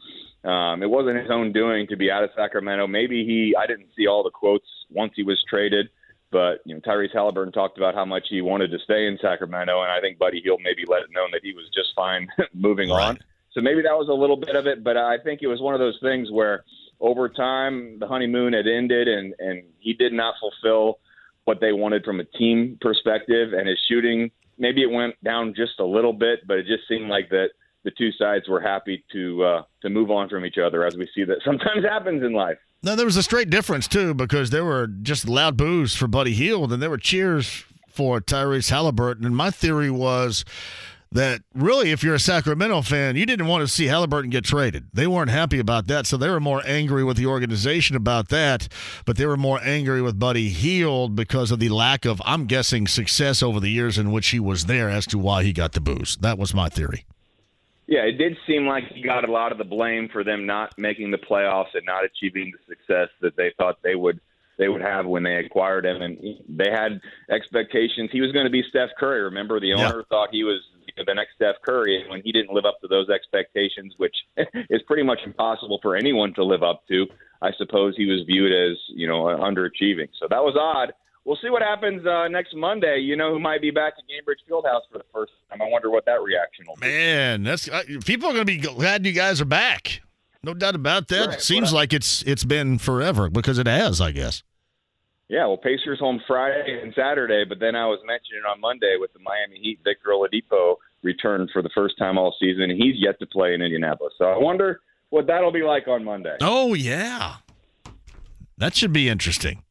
Um, it wasn't his own doing to be out of Sacramento. Maybe he. I didn't see all the quotes once he was traded, but you know Tyrese Halliburton talked about how much he wanted to stay in Sacramento, and I think Buddy Hield maybe let it known that he was just fine moving right. on. So maybe that was a little bit of it, but I think it was one of those things where over time the honeymoon had ended, and and he did not fulfill what they wanted from a team perspective, and his shooting maybe it went down just a little bit, but it just seemed like that the two sides were happy to uh, to move on from each other, as we see that sometimes happens in life. Now there was a straight difference too because there were just loud boos for Buddy Hield, and there were cheers for Tyrese Halliburton. And my theory was that really, if you're a Sacramento fan, you didn't want to see Halliburton get traded. They weren't happy about that, so they were more angry with the organization about that. But they were more angry with Buddy Hield because of the lack of, I'm guessing, success over the years in which he was there as to why he got the boos. That was my theory. Yeah, it did seem like he got a lot of the blame for them not making the playoffs and not achieving the success that they thought they would they would have when they acquired him, and they had expectations. He was going to be Steph Curry. Remember, the owner yeah. thought he was the next Steph Curry, and when he didn't live up to those expectations, which is pretty much impossible for anyone to live up to, I suppose he was viewed as you know underachieving. So that was odd. We'll see what happens uh, next Monday. You know who might be back at Gainbridge Fieldhouse for the first time. I wonder what that reaction will be. Man, that's uh, people are going to be glad you guys are back. No doubt about that. Right, seems like it's it's been forever because it has, I guess. Yeah, well, Pacers home Friday and Saturday, but then I was mentioning on Monday with the Miami Heat, Victor Oladipo returned for the first time all season. He's yet to play in Indianapolis, so I wonder what that'll be like on Monday. Oh yeah, that should be interesting.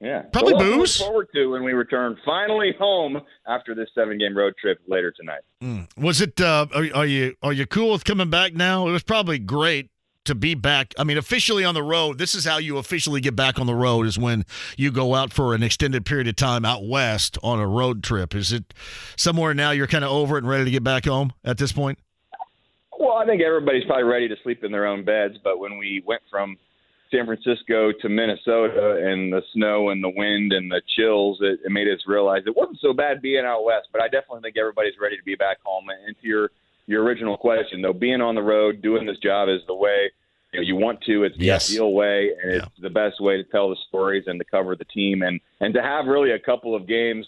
Yeah, probably so booze. Forward to when we return finally home after this seven-game road trip later tonight. Mm. Was it? Uh, are, are you are you cool with coming back now? It was probably great to be back. I mean, officially on the road. This is how you officially get back on the road is when you go out for an extended period of time out west on a road trip. Is it somewhere now you're kind of over it and ready to get back home at this point? Well, I think everybody's probably ready to sleep in their own beds. But when we went from San Francisco to Minnesota and the snow and the wind and the chills, it, it made us realize it wasn't so bad being out west. But I definitely think everybody's ready to be back home. And to your your original question, though, being on the road, doing this job is the way you, know, you want to. It's the ideal way, and it's the best way to tell the stories and to cover the team, and and to have really a couple of games.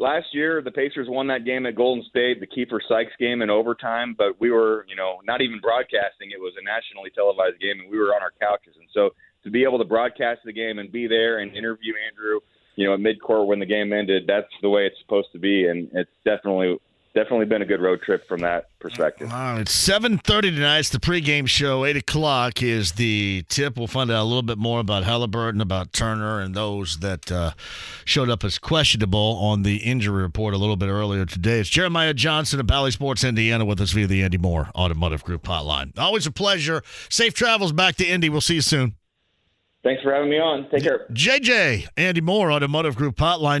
Last year, the Pacers won that game at Golden State, the Keifer Sykes game in overtime, but we were, you know, not even broadcasting. It was a nationally televised game, and we were on our couches. And so to be able to broadcast the game and be there and interview Andrew, you know, at midcourt when the game ended, that's the way it's supposed to be, and it's definitely definitely been a good road trip from that perspective. it's seven thirty tonight. It's the pregame show. Eight o'clock is the tip. We'll find out a little bit more about Halliburton, about Turner, and those that uh, showed up as questionable on the injury report a little bit earlier today. It's Jeremiah Johnson of Bally Sports Indiana with us via the Andy Moore Automotive Group hotline. Always a pleasure. Safe travels back to Indy. We'll see you soon. Thanks for having me on. Take care. JJ, Andy Moore Automotive Group hotline.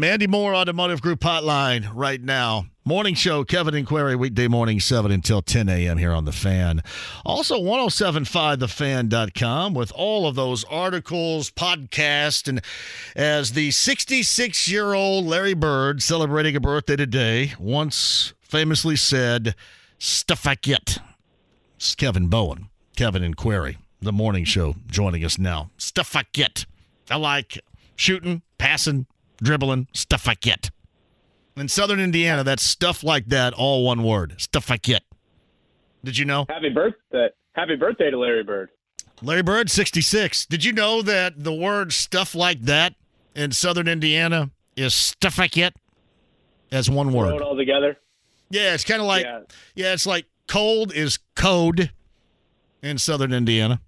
Mandy Moore Automotive Group Hotline right now. Morning show, Kevin and Query, weekday morning, 7 until 10 a.m. here on The Fan. Also, 1075thefan.com with all of those articles, podcasts, and as the 66 year old Larry Bird celebrating a birthday today once famously said, stuff I get. It's Kevin Bowen, Kevin and Query, the morning show joining us now. Stuff I get. I like shooting, passing, dribbling, stuff I get. In Southern Indiana, that's stuff like that, all one word. Stuff I get. Did you know? Happy birthday. Happy birthday to Larry Bird. Larry Bird, 66. Did you know that the word stuff like that in Southern Indiana is stuff I get as one Throw word? it all together. Yeah, it's kind of like, Yeah. yeah, it's like cold is code in Southern Indiana.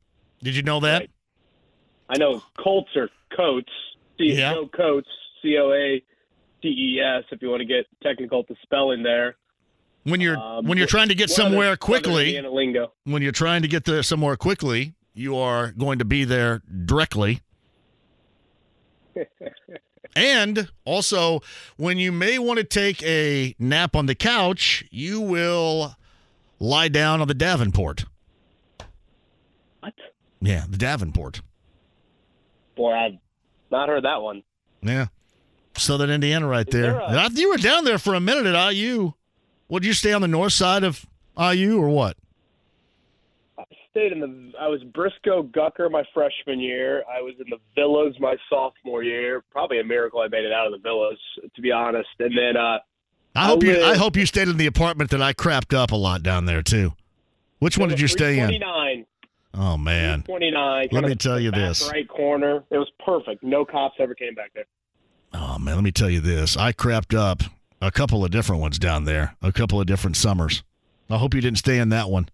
Did you know that? Right. I know Colts are coats. C- Yeah. no coats. C O A T E S. If you want to get technical, to spelling there. When you're Um, when you're trying to get somewhere quickly, when you're trying to get there somewhere quickly, you are going to be there directly. and also, when you may want to take a nap on the couch, you will lie down on the Davenport. What? Yeah, the Davenport. Boy, I've not heard that one. Yeah. Southern Indiana right there. there a- you were down there for a minute at IU. Would you stay on the north side of IU or what? I stayed in the. I was Briscoe Gucker my freshman year. I was in the Villas my sophomore year. Probably a miracle I made it out of the Villas, to be honest. And then uh, I hope you I hope you stayed in the apartment that I crapped up a lot down there too. Which one did you stay in? 29. Oh man. 29. Let me tell you this. Right corner. It was perfect. No cops ever came back there. Oh man, let me tell you this. I crapped up a couple of different ones down there, a couple of different summers. I hope you didn't stay in that one.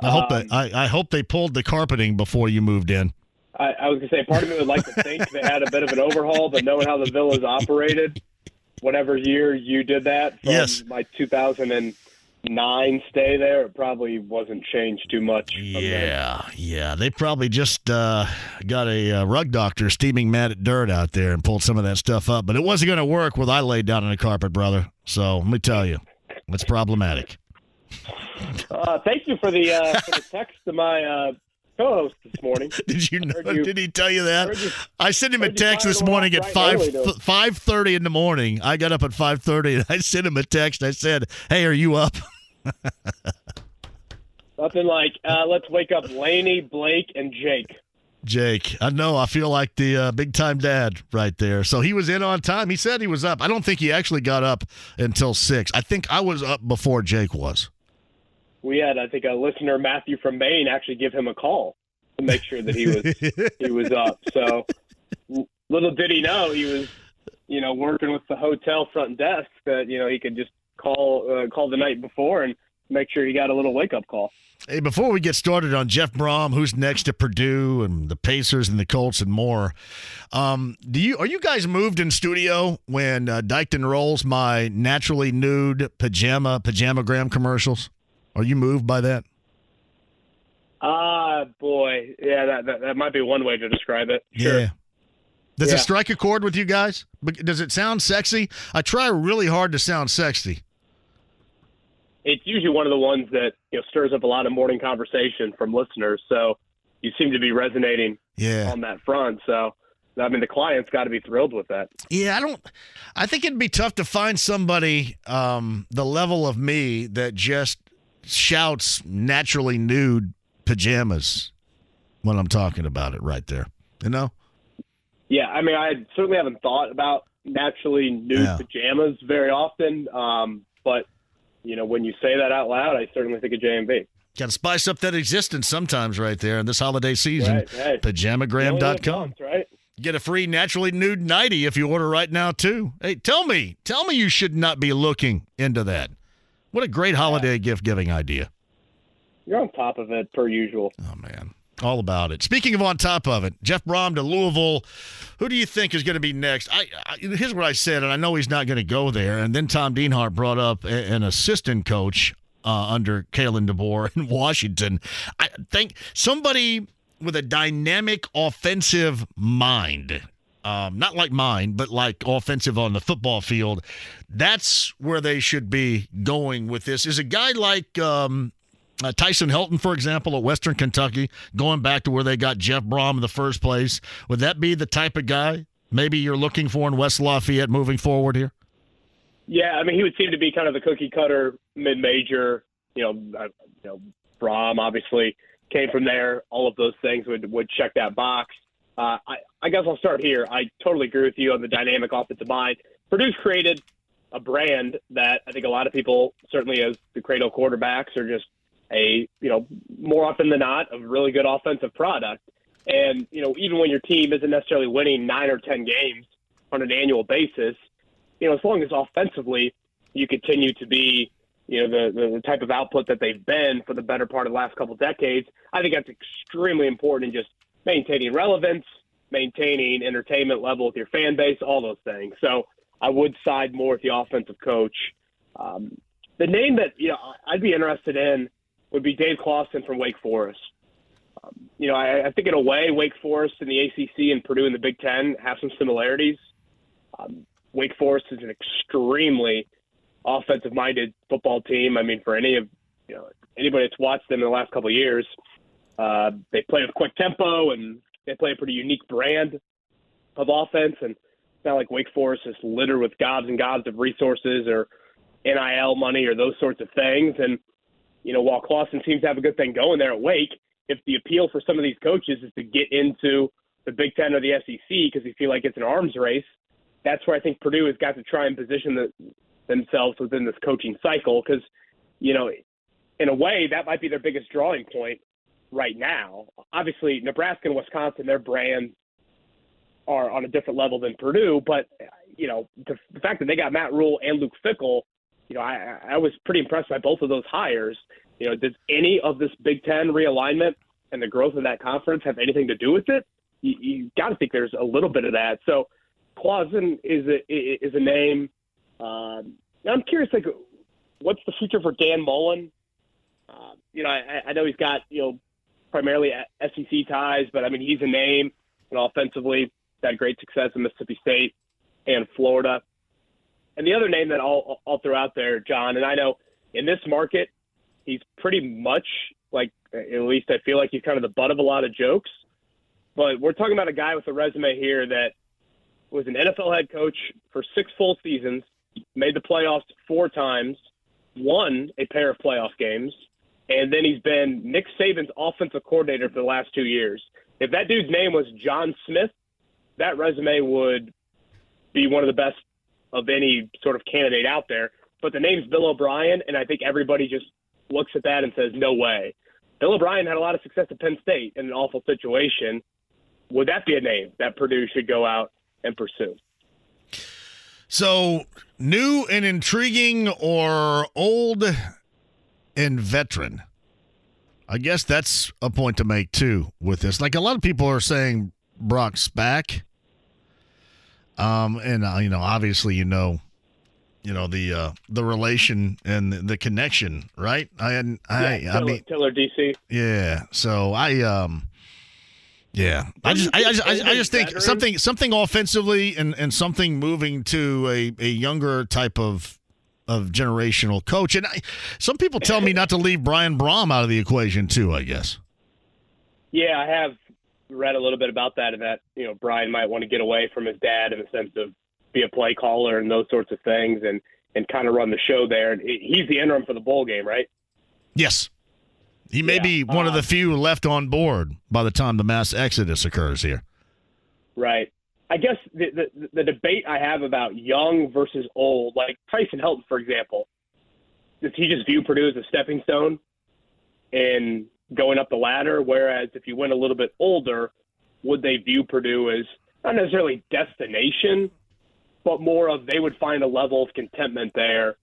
I hope Um, that I, I hope they pulled the carpeting before you moved in. I, I was gonna say, part of me would like to think they had a bit of an overhaul, but knowing how the villas operated, whatever year you did that, from Yes. my 2009 stay there, it probably wasn't changed too much. Yeah, yeah. They probably just uh, got a uh, rug doctor steaming mad at dirt out there and pulled some of that stuff up. But it wasn't going to work with I laid down on the carpet, brother. So let me tell you, it's problematic. Uh, thank you for the uh, for the text to my uh, co-host this morning. Did you know? You- did he tell you that? you- I sent him a text this morning at right five early, five thirty in the morning. I got up at five thirty and I sent him a text. I said, "Hey, are you up?" Nothing like uh, let's wake up Laney, Blake, and Jake. Jake, I know. I feel like the uh, big time dad right there. So he was in on time. He said he was up. I don't think he actually got up until six. I think I was up before Jake was. We had, I think, a listener Matthew from Maine actually give him a call to make sure that he was he was up. So little did he know he was, you know, working with the hotel front desk that you know he could just call uh, call the night before and make sure he got a little wake up call. Hey, before we get started on Jeff Brohm, who's next to Purdue and the Pacers and the Colts and more, um, do you are you guys moved in studio when uh, Dykton rolls my naturally nude pajama pajamagram commercials? Are you moved by that? Ah, boy, yeah, that, that that might be one way to describe it. Sure. Yeah. Does it strike a chord with you guys? Does it sound sexy? I try really hard to sound sexy. It's usually one of the ones that you know stirs up a lot of morning conversation from listeners. So you seem to be resonating Yeah. on that front. So I mean, the client's got to be thrilled with that. Yeah, I don't. I think it'd be tough to find somebody um, the level of me that just shouts naturally nude pajamas when I'm talking about it right there. You know? Yeah, I mean, I certainly haven't thought about naturally nude Yeah. pajamas very often, um, but you know, when you say that out loud, I certainly think of JMV. Got to spice up that existence sometimes right there in this holiday season. Right, hey. You only live Pajamagram.com. right? Get a free naturally nude nightie if you order right now, too. Hey, tell me, tell me you should not be looking into that. What a great holiday gift giving idea. You're on top of it per usual. Oh man. All about it. Speaking of on top of it, Jeff Brohm to Louisville. Who do you think is going to be next? I, I here's what I said, and I know he's not going to go there. And then Tom Dienhart brought up a, an assistant coach uh, under Kalen DeBoer in Washington. I think somebody with a dynamic offensive mind. Um, not like mine, but like offensive on the football field. That's where they should be going with this. Is a guy like um, uh, Tyson Helton, for example, at Western Kentucky, going back to where they got Jeff Brohm in the first place, would that be the type of guy maybe you're looking for in West Lafayette moving forward here? Yeah, I mean, he would seem to be kind of the cookie cutter mid major. You know, you know, Brohm obviously came from there. All of those things would would check that box. Uh, I, I guess I'll start here. I totally agree with you on the dynamic offensive mind. Purdue's created a brand that I think a lot of people, certainly as the cradle quarterbacks, are just a you know more often than not a really good offensive product. And you know even when your team isn't necessarily winning nine or ten games on an annual basis, you know as long as offensively you continue to be you know the the type of output that they've been for the better part of the last couple decades, I think that's extremely important in just maintaining relevance, maintaining entertainment level with your fan base, all those things. So I would side more with the offensive coach. Um, the name that you know I'd be interested in would be Dave Clawson from Wake Forest. Um, you know, I, I, think in a way, Wake Forest and the ACC and Purdue in the Big Ten have some similarities. Um, Wake Forest is an extremely offensive-minded football team. I mean, for any of you know anybody that's watched them in the last couple of years, uh, they play with quick tempo and they play a pretty unique brand of offense. And it's not like Wake Forest is littered with gobs and gobs of resources or NIL money or those sorts of things. And you know, while Clawson seems to have a good thing going there at Wake, if the appeal for some of these coaches is to get into the Big Ten or the SEC because they feel like it's an arms race, that's where I think Purdue has got to try and position the, themselves within this coaching cycle because, you know, in a way, that might be their biggest drawing point right now. Obviously, Nebraska and Wisconsin, their brands are on a different level than Purdue, but, you know, the, the fact that they got Matt Rhule and Luke Fickell, – you know, I, I was pretty impressed by both of those hires. You know, does any of this Big Ten realignment and the growth of that conference have anything to do with it? You, you got to think there's a little bit of that. So, Clawson is a is a name. Um, I'm curious, like, what's the future for Dan Mullen? Uh, you know, I, I know he's got you know primarily SEC ties, but I mean he's a name. And offensively, had great success in Mississippi State and Florida. And the other name that I'll, I'll throw out there, John, and I know in this market, he's pretty much like, at least I feel like he's kind of the butt of a lot of jokes. But we're talking about a guy with a resume here that was an NFL head coach for six full seasons, made the playoffs four times, won a pair of playoff games, and then he's been Nick Saban's offensive coordinator for the last two years. If that dude's name was John Smith, that resume would be one of the best of any sort of candidate out there. But the name's Bill O'Brien, and I think everybody just looks at that and says, no way. Bill O'Brien had a lot of success at Penn State in an awful situation. Would that be a name that Purdue should go out and pursue? So, new and intriguing or old and veteran? I guess that's a point to make too with this. Like a lot of people are saying Brock Spack um, and uh, you know, obviously, you know, you know the uh, the relation and the, the connection, right? I hadn't, I, yeah, I mean, Tiller DC. Yeah. So I, um, yeah, I just, I, I, just, I, just think veteran? something, something offensively, and and something moving to a a younger type of of generational coach. And I, some people tell me not to leave Brian Brohm out of the equation too. I guess. Yeah, I have read a little bit about that and that you know Brian might want to get away from his dad in the sense of be a play caller and those sorts of things and and kind of run the show there. And he's the interim for the bowl game, right? Yes. He may yeah. be one of the um, few left on board by the time the mass exodus occurs here. Right. I guess the, the, the debate I have about young versus old, like Tyson Helton, for example, does he just view Purdue as a stepping stone? And going up the ladder. Whereas if you went a little bit older, would they view Purdue as not necessarily destination, but more of they would find a level of contentment there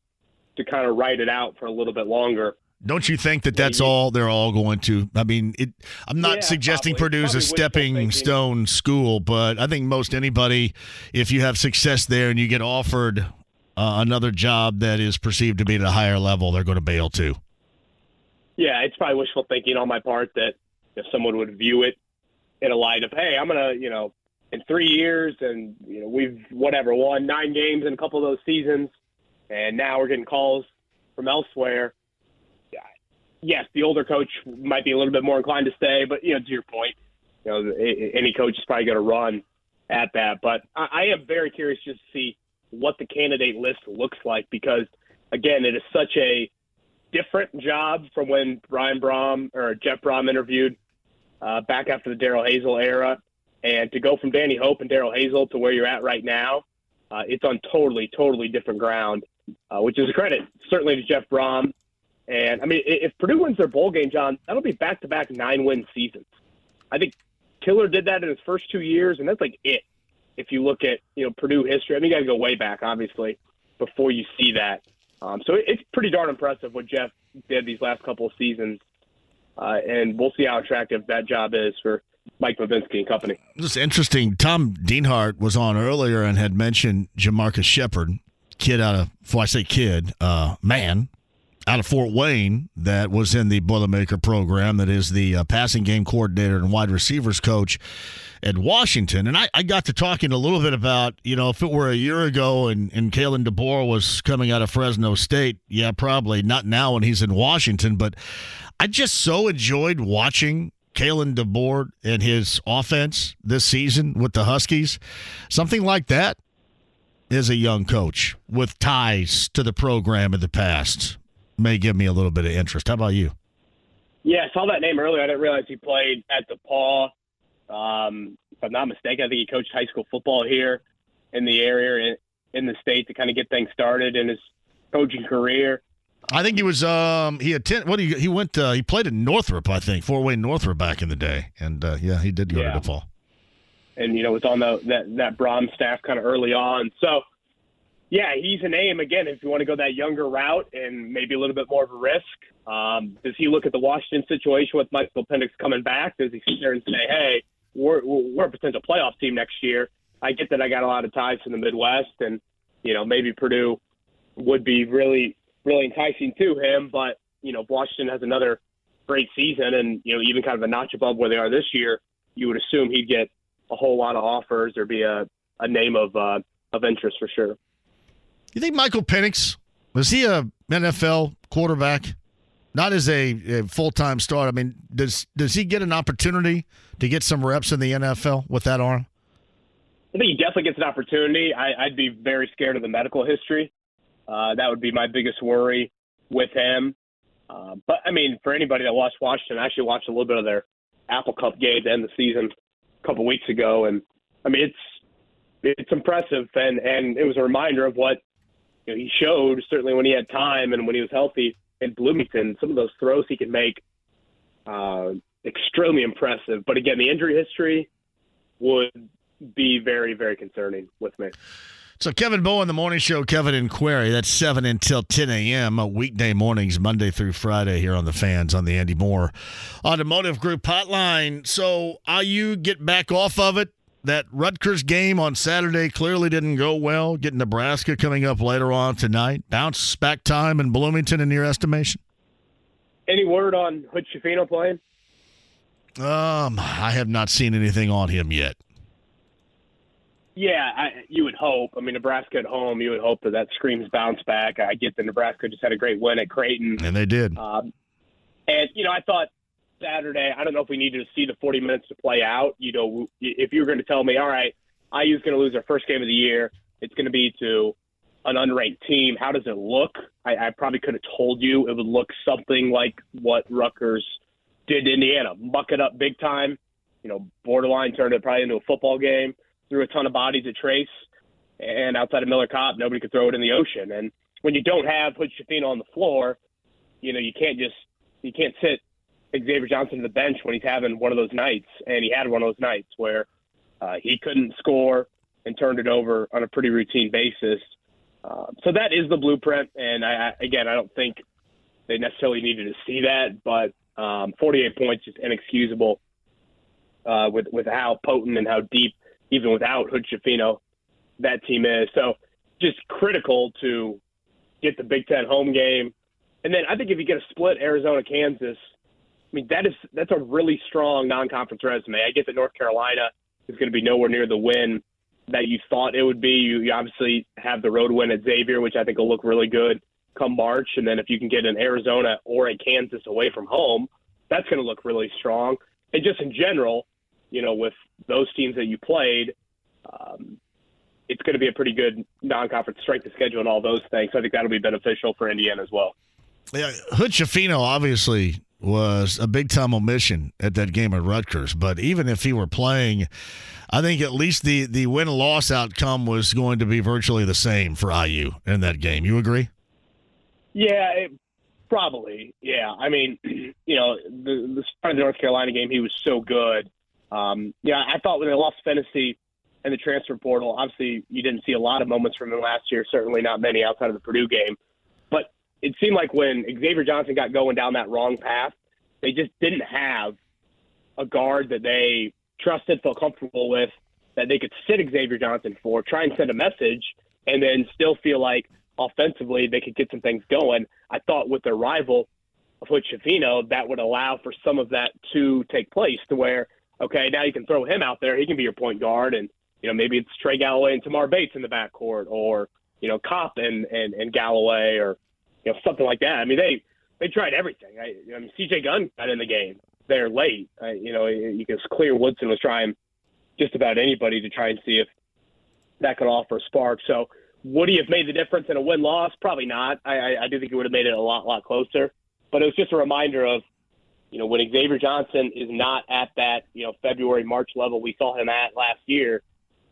to kind of ride it out for a little bit longer. Don't you think that that's all they're all going to? I mean, it, I'm not Yeah, suggesting probably. Purdue's Probably a stepping stone school, but I think most anybody, if you have success there and you get offered uh, another job that is perceived to be at a higher level, they're going to bail too. Yeah, it's probably wishful thinking on my part that if someone would view it in a light of, hey, I'm gonna, you know, in three years, and you know, we've whatever won nine games in a couple of those seasons, and now we're getting calls from elsewhere. Yes, the older coach might be a little bit more inclined to stay, but you know, to your point, you know, any coach is probably going to run at that. But I, I am very curious just to see what the candidate list looks like because, again, it is such a different job from when Brian Brohm or Jeff Brohm interviewed uh, back after the Darrell Hazell era, and to go from Danny Hope and Darrell Hazell to where you're at right now, uh, it's on totally, totally different ground, uh, which is a credit certainly to Jeff Brohm. And I mean, if Purdue wins their bowl game, John, that'll be back-to-back nine-win seasons. I think Tiller did that in his first two years, and that's like it. If you look at you know Purdue history, I mean, you got to go way back, obviously, before you see that. Um, so it's pretty darn impressive what Jeff did these last couple of seasons, uh, and we'll see how attractive that job is for Mike Bobinski and company. This is interesting. Tom Dienhart was on earlier and had mentioned Jamarcus Shephard, kid out of, before I say kid, uh, man out of Fort Wayne that was in the Boilermaker program, that is the uh, passing game coordinator and wide receivers coach at Washington. And I, I got to talking a little bit about, you know, if it were a year ago and, and Kalen DeBoer was coming out of Fresno State, yeah, probably not now when he's in Washington, but I just so enjoyed watching Kalen DeBoer and his offense this season with the Huskies. Something like that is a young coach with ties to the program in the past may give me a little bit of interest. How about you? Yeah, I saw that name earlier. I didn't realize he played at DePaul. Um, if I'm not mistaken, I think he coached high school football here in the area in, in the state to kind of get things started in his coaching career. I think he was um he attended what he he went uh, he played at Northrop I think four way Northrop back in the day and uh, yeah he did go Yeah. to DePaul. and you know was on the that that Brohm staff kind of early on. So yeah, he's a name again. If you want to go that younger route and maybe a little bit more of a risk, um, does he look at the Washington situation with Michael Penix coming back? Does he sit there and say, "Hey, we're we're a potential playoff team next year"? I get that I got a lot of ties in the Midwest, and you know maybe Purdue would be really really enticing to him, but you know Washington has another great season and you know even kind of a notch above where they are this year, you would assume he'd get a whole lot of offers or be a, a name of uh, of interest for sure. You think Michael Penix was he a NFL quarterback? Not as a, a full time start. I mean, does does he get an opportunity to get some reps in the NFL with that arm? I think he definitely gets an opportunity. I, I'd be very scared of the medical history. Uh, that would be my biggest worry with him. Uh, but I mean, for anybody that watched Washington, I actually watched a little bit of their Apple Cup game to end the season a couple weeks ago, and I mean, it's it's impressive, and and it was a reminder of what you know, he showed certainly when he had time and when he was healthy in Bloomington. Some of those throws he could make, uh, extremely impressive. But again, the injury history would be very very concerning with me. So Kevin Bowe in the morning show, Kevin and Query. That's seven until ten a.m. weekday mornings, Monday through Friday here on the fans on the Andy Moore Automotive Group hotline. So are you get back off of it. That Rutgers game on Saturday clearly didn't go well. Get Nebraska coming up later on tonight. Bounce back time in Bloomington in your estimation? Any word on Hood Schifino playing? Um, I have not seen anything on him yet. Yeah, I, you would hope. I mean, Nebraska at home, you would hope that that screams bounce back. I get that Nebraska just had a great win at Creighton. And they did. Um, and, you know, I thought Saturday, I don't know if we needed to see the 40 minutes to play out. You know, if you were going to tell me, all right, IU's going to lose their first game of the year, it's going to be to an unranked team. How does it look? I, I probably could have told you it would look something like what Rutgers did to Indiana, muck it up big time. You know, borderline turned it probably into a football game, threw a ton of bodies at Trayce, and outside of Miller Kopp, nobody could throw it in the ocean. And when you don't have Hood Schifino on the floor, you know, you can't just you can't sit Xavier Johnson to the bench when he's having one of those nights, and he had one of those nights where uh, he couldn't score and turned it over on a pretty routine basis. Uh, so that is the blueprint, and I, I again, I don't think they necessarily needed to see that, but um, 48 points is inexcusable uh, with with how potent and how deep, even without Hood Schifino, that team is. So just critical to get the Big Ten home game, and then I think if you get a split Arizona Kansas, I mean that is that's a really strong non-conference resume. I get that North Carolina is going to be nowhere near the win that you thought it would be. You, you obviously have the road win at Xavier, which I think will look really good come March, and then if you can get an Arizona or a Kansas away from home, that's going to look really strong. And just in general, you know, with those teams that you played, um, it's going to be a pretty good non-conference strength of schedule and all those things. So I think that'll be beneficial for Indiana as well. Yeah, Hood Schifino obviously was a big time omission at that game at Rutgers, but even if he were playing, I think at least the the win loss outcome was going to be virtually the same for IU in that game. You agree? Yeah, it, probably. Yeah, I mean, you know, the the start of the North Carolina game, he was so good. Um, yeah, I thought when they lost Phinisee and the transfer portal, obviously you didn't see a lot of moments from him last year. Certainly not many outside of the Purdue game. It seemed like when Xavier Johnson got going down that wrong path, they just didn't have a guard that they trusted, felt comfortable with, that they could sit Xavier Johnson for, try and send a message, and then still feel like offensively they could get some things going. I thought with their rival of Hood Schifino, that would allow for some of that to take place to where, okay, now you can throw him out there. He can be your point guard. And, you know, maybe it's Trey Galloway and Tamar Bates in the backcourt or, you know, Kopp and, and, and Galloway or, you know, something like that. I mean, they, they tried everything. I, I mean, CJ Gunn got in the game there late. I, you know, you can clear Woodson was trying just about anybody to try and see if that could offer a spark. So, would he have made the difference in a win loss? Probably not. I, I, I do think he would have made it a lot, lot closer. But it was just a reminder of, you know, when Xavier Johnson is not at that, you know, February, March level we saw him at last year.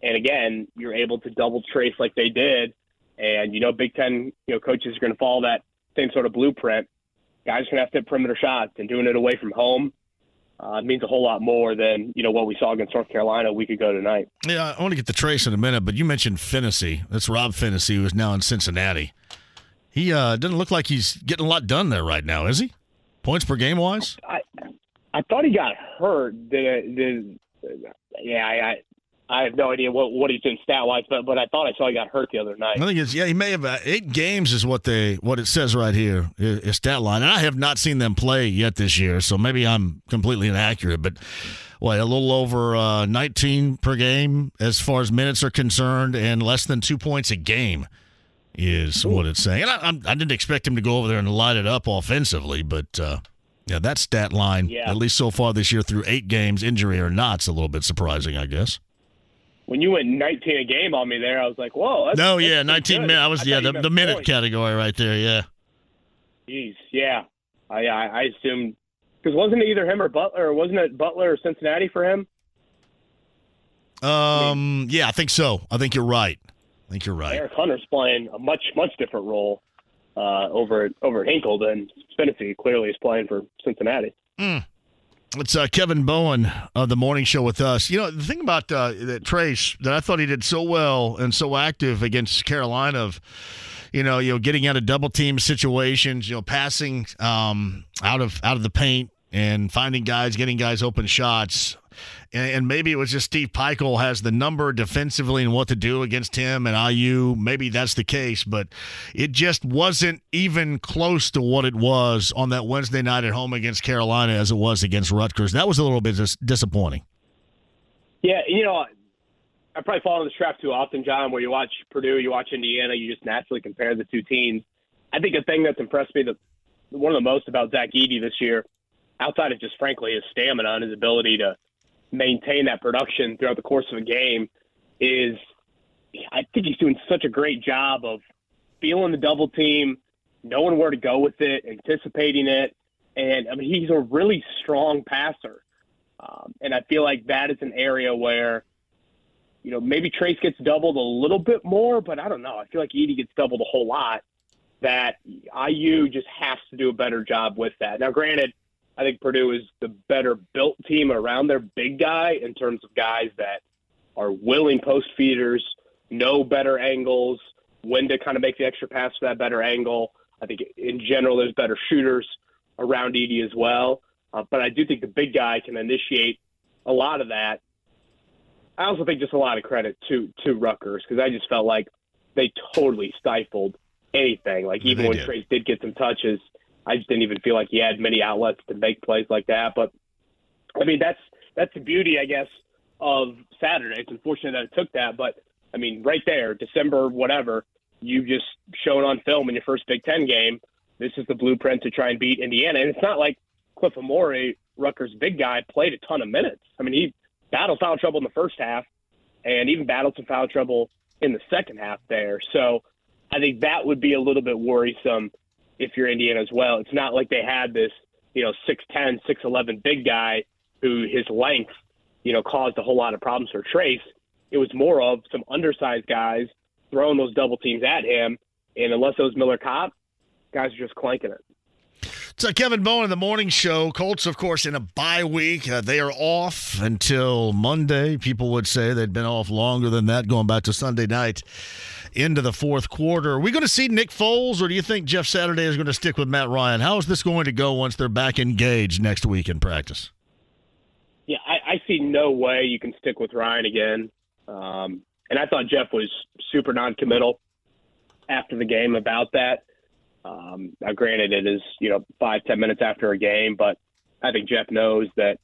And again, you're able to double trace like they did. And, you know, Big Ten, you know, coaches are going to follow that same sort of blueprint. Guys are going to have to hit perimeter shots and doing it away from home uh, it means a whole lot more than you know what we saw against North Carolina a week ago tonight. Yeah, I want to get the trace in a minute, but you mentioned Phinisee. That's Rob Phinisee, who is now in Cincinnati. He uh, doesn't look like he's getting a lot done there right now, is he? Points per game wise? I I thought he got hurt. The, the, yeah, I, I have no idea what, what he's doing stat wise, but but I thought I saw he got hurt the other night. I think it's yeah, he may have uh, eight games is what they what it says right here is stat line, and I have not seen them play yet this year, so maybe I'm completely inaccurate. But what a little over uh, 19 per game as far as minutes are concerned, and less than two points a game is Ooh. what it's saying. And I, I'm, I, did not expect him to go over there and light it up offensively, but. Uh, yeah, that stat line, yeah. at least so far this year through eight games, injury or not, is a little bit surprising, I guess when you went 19 a game on me there, I was like, whoa. That's, no, yeah, 19 minutes. I was, I yeah, the, the minute points. category right there, yeah. Jeez, yeah. I, I, I assumed, because wasn't it either him or Butler, or wasn't it Butler or Cincinnati for him? Um, I mean, yeah, I think so. I think you're right. I think you're right. Eric Hunter's playing a much, much different role uh, over, over at Hinkle than Phinisee clearly is playing for Cincinnati. Mm. It's uh, Kevin Bowen of the morning show with us. You know, the thing about uh, that Trayce that I thought he did so well and so active against Carolina of, you know, you know, getting out of double team situations, you know, passing um, out of out of the paint and finding guys, getting guys open shots and, maybe it was just Steve Pikiell has the number defensively and what to do against him and IU. Maybe that's the case, but it just wasn't even close to what it was on that Wednesday night at home against Carolina as it was against Rutgers. That was a little bit dis- disappointing. Yeah, you know, I probably fall into this trap too often, John, where you watch Purdue, you watch Indiana, you just naturally compare the two teams. I think a thing that's impressed me, the one of the most about Zach Edey this year, outside of just frankly his stamina and his ability to maintain that production throughout the course of a game is I think he's doing such a great job of feeling the double team, knowing where to go with it, anticipating it. And I mean, he's a really strong passer. Um, and I feel like that is an area where, you know, maybe Trayce gets doubled a little bit more, but I don't know. I feel like Edey gets doubled a whole lot. That IU just has to do a better job with that. Now, granted, I think Purdue is the better built team around their big guy in terms of guys that are willing post feeders, know better angles, when to kind of make the extra pass for that better angle. I think in general there's better shooters around Edey as well. Uh, but I do think the big guy can initiate a lot of that. I also think just a lot of credit to to Rutgers because I just felt like they totally stifled anything. Like even when did. Trayce did get some touches, I just didn't even feel like he had many outlets to make plays like that. But I mean, that's that's the beauty, I guess, of Saturday. It's unfortunate that it took that, but I mean, right there, December, whatever, you've just shown on film in your first Big Ten game. This is the blueprint to try and beat Indiana, and it's not like Cliff Amore, Rutgers' big guy, played a ton of minutes. I mean, he battled foul trouble in the first half, and even battled some foul trouble in the second half there. So I think that would be a little bit worrisome if you're Indiana as well. It's not like they had this, you know, 6'10, 6'11 big guy who his length, you know, caused a whole lot of problems for Trayce. It was more of some undersized guys throwing those double teams at him. And unless it was Miller Kopp, guys are just clanking it. So Kevin Bowen the morning show. Colts, of course, in a bye week. Uh, they are off until Monday. People would say they'd been off longer than that, going back to Sunday night into the fourth quarter. Are we going to see Nick Foles, or do you think Jeff Saturday is going to stick with Matt Ryan? How is this going to go once they're back engaged next week in practice? Yeah, I, I see no way you can stick with Ryan again. Um, and I thought Jeff was super non-committal after the game about that. Um, now, granted, it is you know five ten minutes after a game, but I think Jeff knows that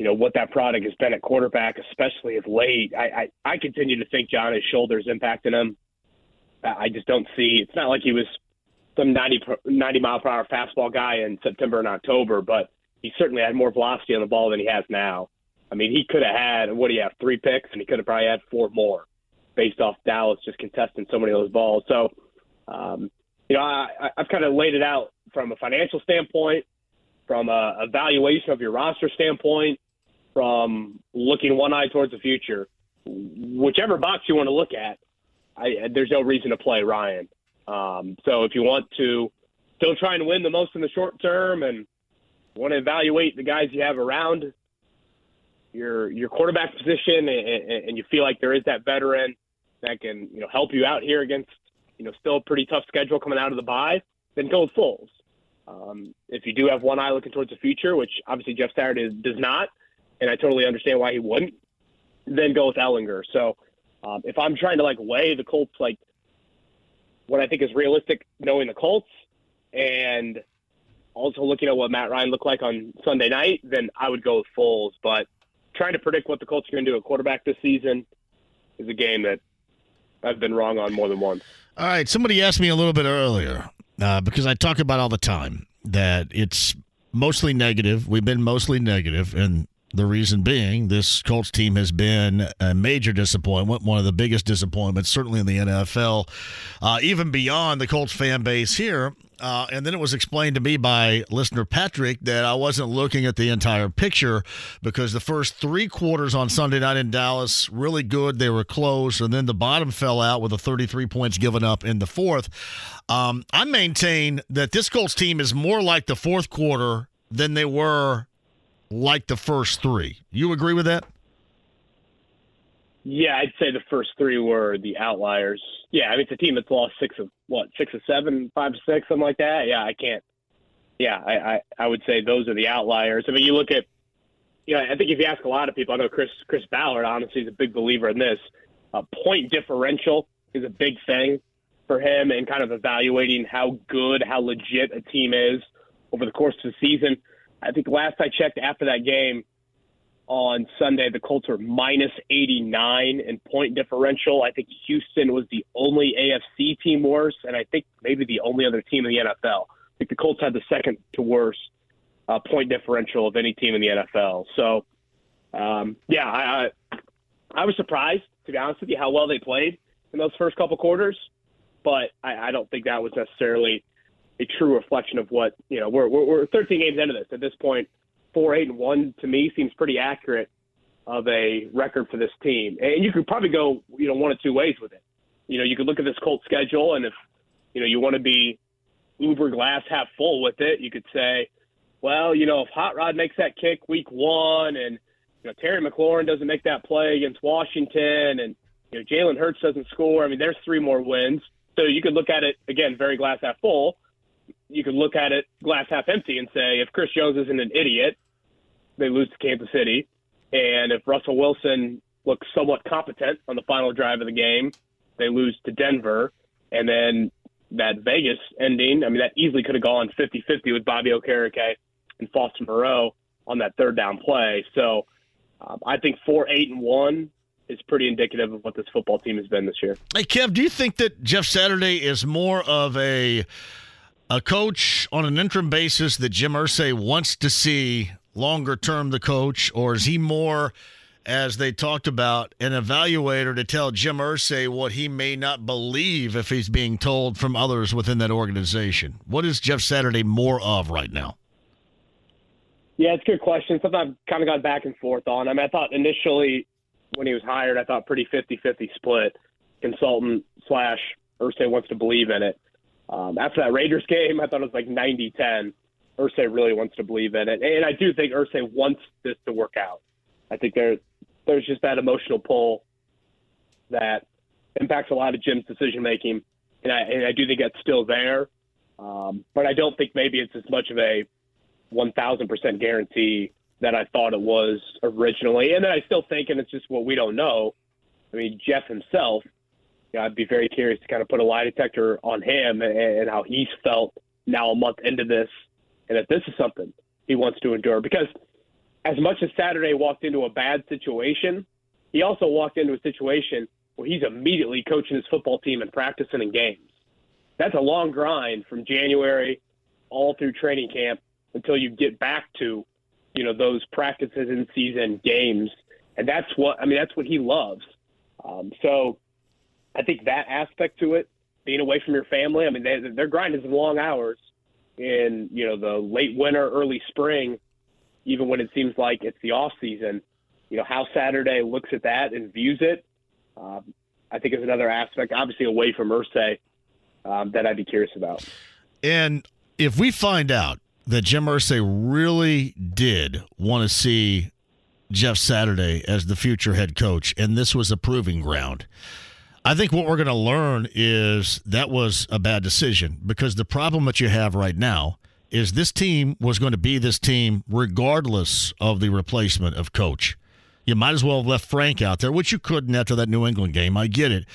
you know what that product has been at quarterback, especially of late. I I, I continue to think John his shoulders impacting him. I just don't see. It's not like he was some 90, 90 mile per hour fastball guy in September and October, but he certainly had more velocity on the ball than he has now. I mean, he could have had what do you have three picks, and he could have probably had four more based off Dallas just contesting so many of those balls. So, um, you know, I- I've kind of laid it out from a financial standpoint, from a evaluation of your roster standpoint, from looking one eye towards the future. Whichever box you want to look at, I, there's no reason to play Ryan. Um, so if you want to still try and win the most in the short term and want to evaluate the guys you have around your your quarterback position and, and, you feel like there is that veteran that can you know help you out here against you know still a pretty tough schedule coming out of the bye, then go with Foles. Um, if you do have one eye looking towards the future, which obviously Jeff Saturday does not, and I totally understand why he wouldn't, then go with Ehlinger. So um, if I'm trying to like weigh the Colts like what I think is realistic, knowing the Colts, and also looking at what Matt Ryan looked like on Sunday night, then I would go with Foles. But trying to predict what the Colts are going to do at quarterback this season is a game that I've been wrong on more than once. All right. Somebody asked me a little bit earlier uh, because I talk about all the time that it's mostly negative. We've been mostly negative, and the reason being this Colts team has been a major disappointment, one of the biggest disappointments, certainly in the NFL, uh, even beyond the Colts fan base here. Uh, and then it was explained to me by listener Patrick that I wasn't looking at the entire picture because the first three quarters on Sunday night in Dallas really good. They were close, and then the bottom fell out with the 33 points given up in the fourth. Um, I maintain that this Colts team is more like the fourth quarter than they were like the first three. You agree with that? Yeah, I'd say the first three were the outliers. Yeah, I mean it's a team that's lost six of what, six of seven, five of six, something like that. Yeah, I can't. Yeah, I, I I would say those are the outliers. I mean, you look at, you know, I think if you ask a lot of people, I know Chris Chris Ballard honestly is a big believer in this. Uh, point differential is a big thing for him, and kind of evaluating how good, how legit a team is over the course of the season. I think last I checked after that game, on Sunday, the Colts were minus 89 in point differential. I think Houston was the only AFC team worse, and I think maybe the only other team in the NFL. I think the Colts had the second to worst uh, point differential of any team in the NFL. So, um, yeah, I, I I was surprised to be honest with you how well they played in those first couple quarters, but I, I don't think that was necessarily a true reflection of what you know. We're we're, we're 13 games into this at this point four eight and one to me seems pretty accurate of a record for this team. And you could probably go, you know, one of two ways with it. You know, you could look at this Colt schedule, and if you know you want to be uber glass half full with it, you could say, well, you know, if Hot Rod makes that kick week one, and you know Terry McLaurin doesn't make that play against Washington, and you know Jalen Hurts doesn't score, I mean, there's three more wins. So you could look at it again, very glass half full. You could look at it glass half empty and say, if Chris Jones isn't an idiot, they lose to Kansas City, and if Russell Wilson looks somewhat competent on the final drive of the game, they lose to Denver, and then that Vegas ending. I mean, that easily could have gone 50-50 with Bobby Okereke and Foster Moreau on that third down play. So um, I think four, eight, and one is pretty indicative of what this football team has been this year. Hey, Kev, do you think that Jeff Saturday is more of a a coach on an interim basis that Jim Irsay wants to see longer term the coach, or is he more, as they talked about, an evaluator to tell Jim Irsay what he may not believe if he's being told from others within that organization? What is Jeff Saturday more of right now? Yeah, it's a good question. Something I've kind of gone back and forth on. I mean, I thought initially when he was hired, I thought pretty 50-50 split, consultant slash Irsay wants to believe in it. Um, after that Raiders game, I thought it was like 90-10. Irsay really wants to believe in it, and I do think Irsay wants this to work out. I think there, there's just that emotional pull that impacts a lot of Jim's decision making, and I, and I do think that's still there. Um, but I don't think maybe it's as much of a 1,000% guarantee that I thought it was originally. And then I still think, and it's just what we don't know. I mean, Jeff himself, you know, I'd be very curious to kind of put a lie detector on him and, and how he's felt now a month into this, and if this is something he wants to endure. Because as much as Saturday walked into a bad situation, he also walked into a situation where he's immediately coaching his football team and practicing in games. That's a long grind from January all through training camp until you get back to you know those practices in season games, and that's what I mean. That's what he loves. Um, so I think that aspect to it, being away from your family. I mean, they, they're grinding some long hours in you know the late winter, early spring, even when it seems like it's the off season. You know how Saturday looks at that and views it. Um, I think is another aspect, obviously away from Irsay, um, that I'd be curious about. And if we find out that Jim Irsay really did want to see Jeff Saturday as the future head coach, and this was a proving ground. I think what we're going to learn is that was a bad decision because the problem that you have right now is this team was going to be this team regardless of the replacement of coach. You might as well have left Frank out there, which you couldn't after that New England game. I get it.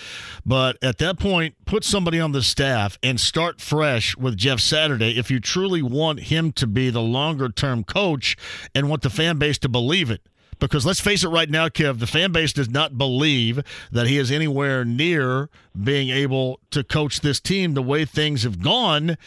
But at that point, put somebody on the staff and start fresh with Jeff Saturday if you truly want him to be the longer term coach and want the fan base to believe it. Because let's face it right now, Kev, the fan base does not believe that he is anywhere near being able to coach this team the way things have gone.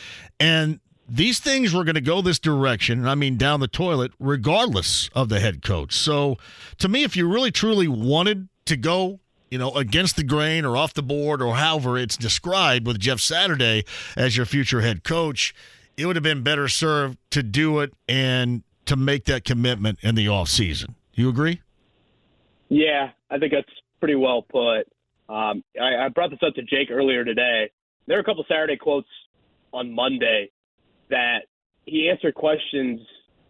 And these things were going to go this direction, and I mean down the toilet, regardless of the head coach. So, to me, if you really truly wanted to go, you know, against the grain or off the board or however it's described with Jeff Saturday as your future head coach, it would have been better served to do it and to make that commitment in the offseason. You agree? Yeah, I think that's pretty well put. Um, I, I brought this up to Jake earlier today. There are a couple Saturday quotes on Monday that he answered questions,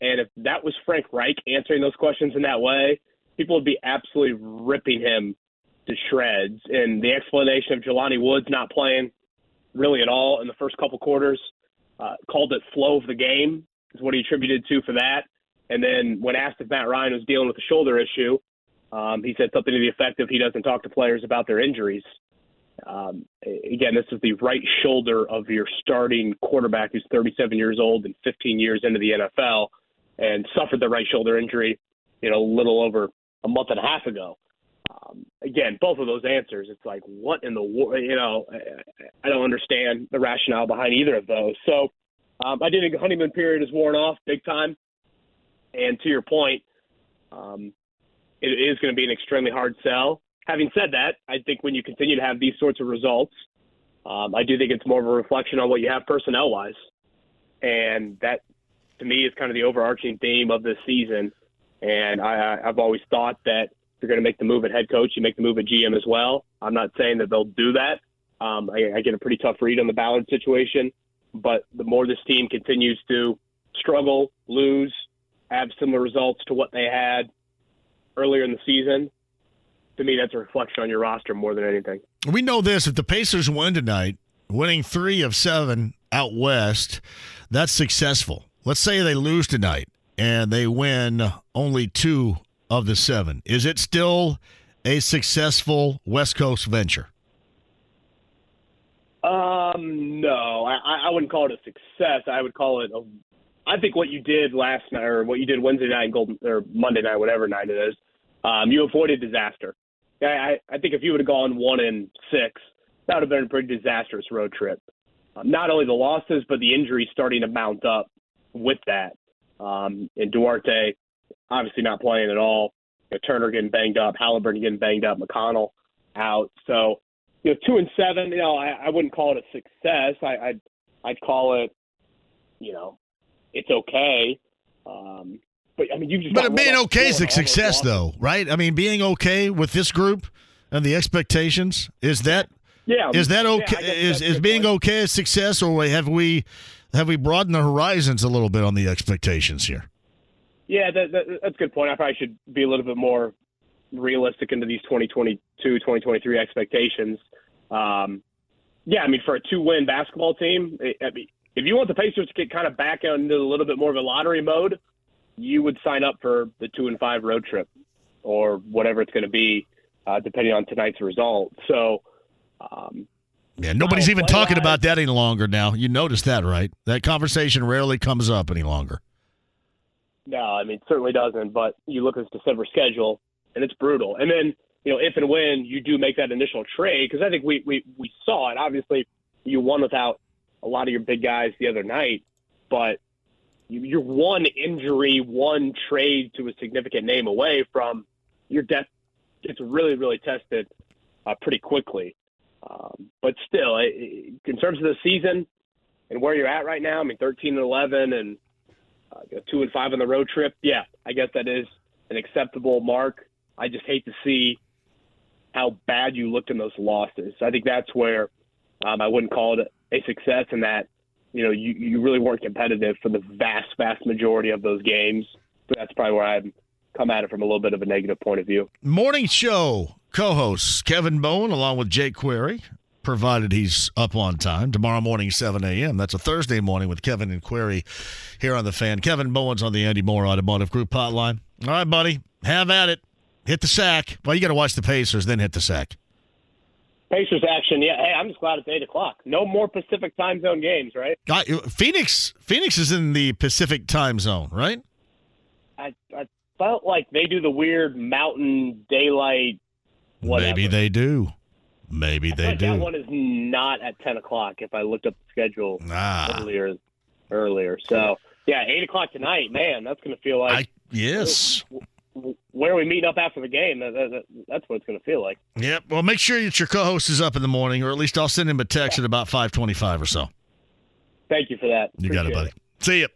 and if that was Frank Reich answering those questions in that way, people would be absolutely ripping him to shreds. And the explanation of Jelani Woods not playing really at all in the first couple quarters, uh, called it flow of the game, is what he attributed to for that. And then when asked if Matt Ryan was dealing with a shoulder issue, um, he said something to the effect of he doesn't talk to players about their injuries. Um, again, this is the right shoulder of your starting quarterback who's 37 years old and 15 years into the NFL and suffered the right shoulder injury, you know, a little over a month and a half ago. Um, again, both of those answers, it's like, what in the world? You know, I don't understand the rationale behind either of those. So um, I think the honeymoon period is worn off big time. And to your point, um, it is going to be an extremely hard sell having said that, I think when you continue to have these sorts of results, um, I do think it's more of a reflection on what you have personnel wise. And that, to me, is kind of the overarching theme of this season. And I, I've always thought that if you're going to make the move at head coach, you make the move at GM as well. I'm not saying that they'll do that. Um, I, I get a pretty tough read on the Ballard situation. But the more this team continues to struggle, lose, have similar results to what they had earlier in the season, to me, that's a reflection on your roster more than anything. We know this: if the Pacers win tonight, winning three of seven out west, that's successful. Let's say they lose tonight and they win only two of the seven. Is it still a successful West Coast venture? Um, no, I, I wouldn't call it a success. I would call it a. I think what you did last night, or what you did Wednesday night, Golden or Monday night, whatever night it is, um, you avoided disaster. I, I think if you would have gone one and six, that would have been a pretty disastrous road trip. Um, not only the losses, but the injuries starting to mount up with that. Um, and Duarte, obviously not playing at all. You know, Turner getting banged up, Halliburton getting banged up, McConnell out. So, you know, two and seven. You know, I, I wouldn't call it a success. I, I'd I'd call it, you know, it's okay. Um, but I mean, you just. But being okay is a success, though, right? I mean, being okay with this group and the expectations is that. Yeah. Is that okay? Yeah, is is being point. okay a success, or have we have we broadened the horizons a little bit on the expectations here? Yeah, that, that, that's a good point. I probably should be a little bit more realistic into these 2022, 2023 expectations. Um, yeah, I mean, for a two-win basketball team, I mean, if you want the Pacers to get kind of back into a little bit more of a lottery mode, you would sign up for the two and five road trip or whatever it's going to be, uh, depending on tonight's result. So, um, yeah, nobody's even talking about that any longer now. You notice that, right? That conversation rarely comes up any longer. No, I mean, certainly doesn't. But you look at this December schedule, and it's brutal. And then, you know, if and when you do make that initial trade, because I think we, we, we saw it. Obviously, you won without a lot of your big guys the other night, but you're one injury, one trade to a significant name away from your depth gets really, really tested uh, pretty quickly. Um, but still, it, in terms of the season and where you're at right now, I mean, 13 and 11 and uh, you know, two and five on the road trip. Yeah, I guess that is an acceptable mark. I just hate to see how bad you looked in those losses. I think that's where um, I wouldn't call it a success in that you know, you, you really weren't competitive for the vast, vast majority of those games. So that's probably where I've come at it from a little bit of a negative point of view. Morning show co hosts Kevin Bowen along with Jake Query, provided he's up on time. Tomorrow morning, 7 a.m. That's a Thursday morning with Kevin and Query here on the fan. Kevin Bowen's on the Andy Mohr Automotive Group hotline. All right, buddy, have at it. Hit the sack. Well, you got to watch the Pacers, then hit the sack. Pacers action, yeah. Hey, I'm just glad it's eight o'clock. No more Pacific time zone games, right? God, Phoenix, Phoenix is in the Pacific time zone, right? I, I felt like they do the weird mountain daylight. Whatever. Maybe they do. Maybe they do. That one is not at ten o'clock. If I looked up the schedule ah. earlier, earlier. So yeah, eight o'clock tonight. Man, that's going to feel like. I, yes where we meet up after the game? That, that, that's what it's going to feel like. Yep. Well, make sure that your co-host is up in the morning, or at least I'll send him a text at about five twenty-five or so. Thank you for that. You Appreciate got it, buddy. It. See you.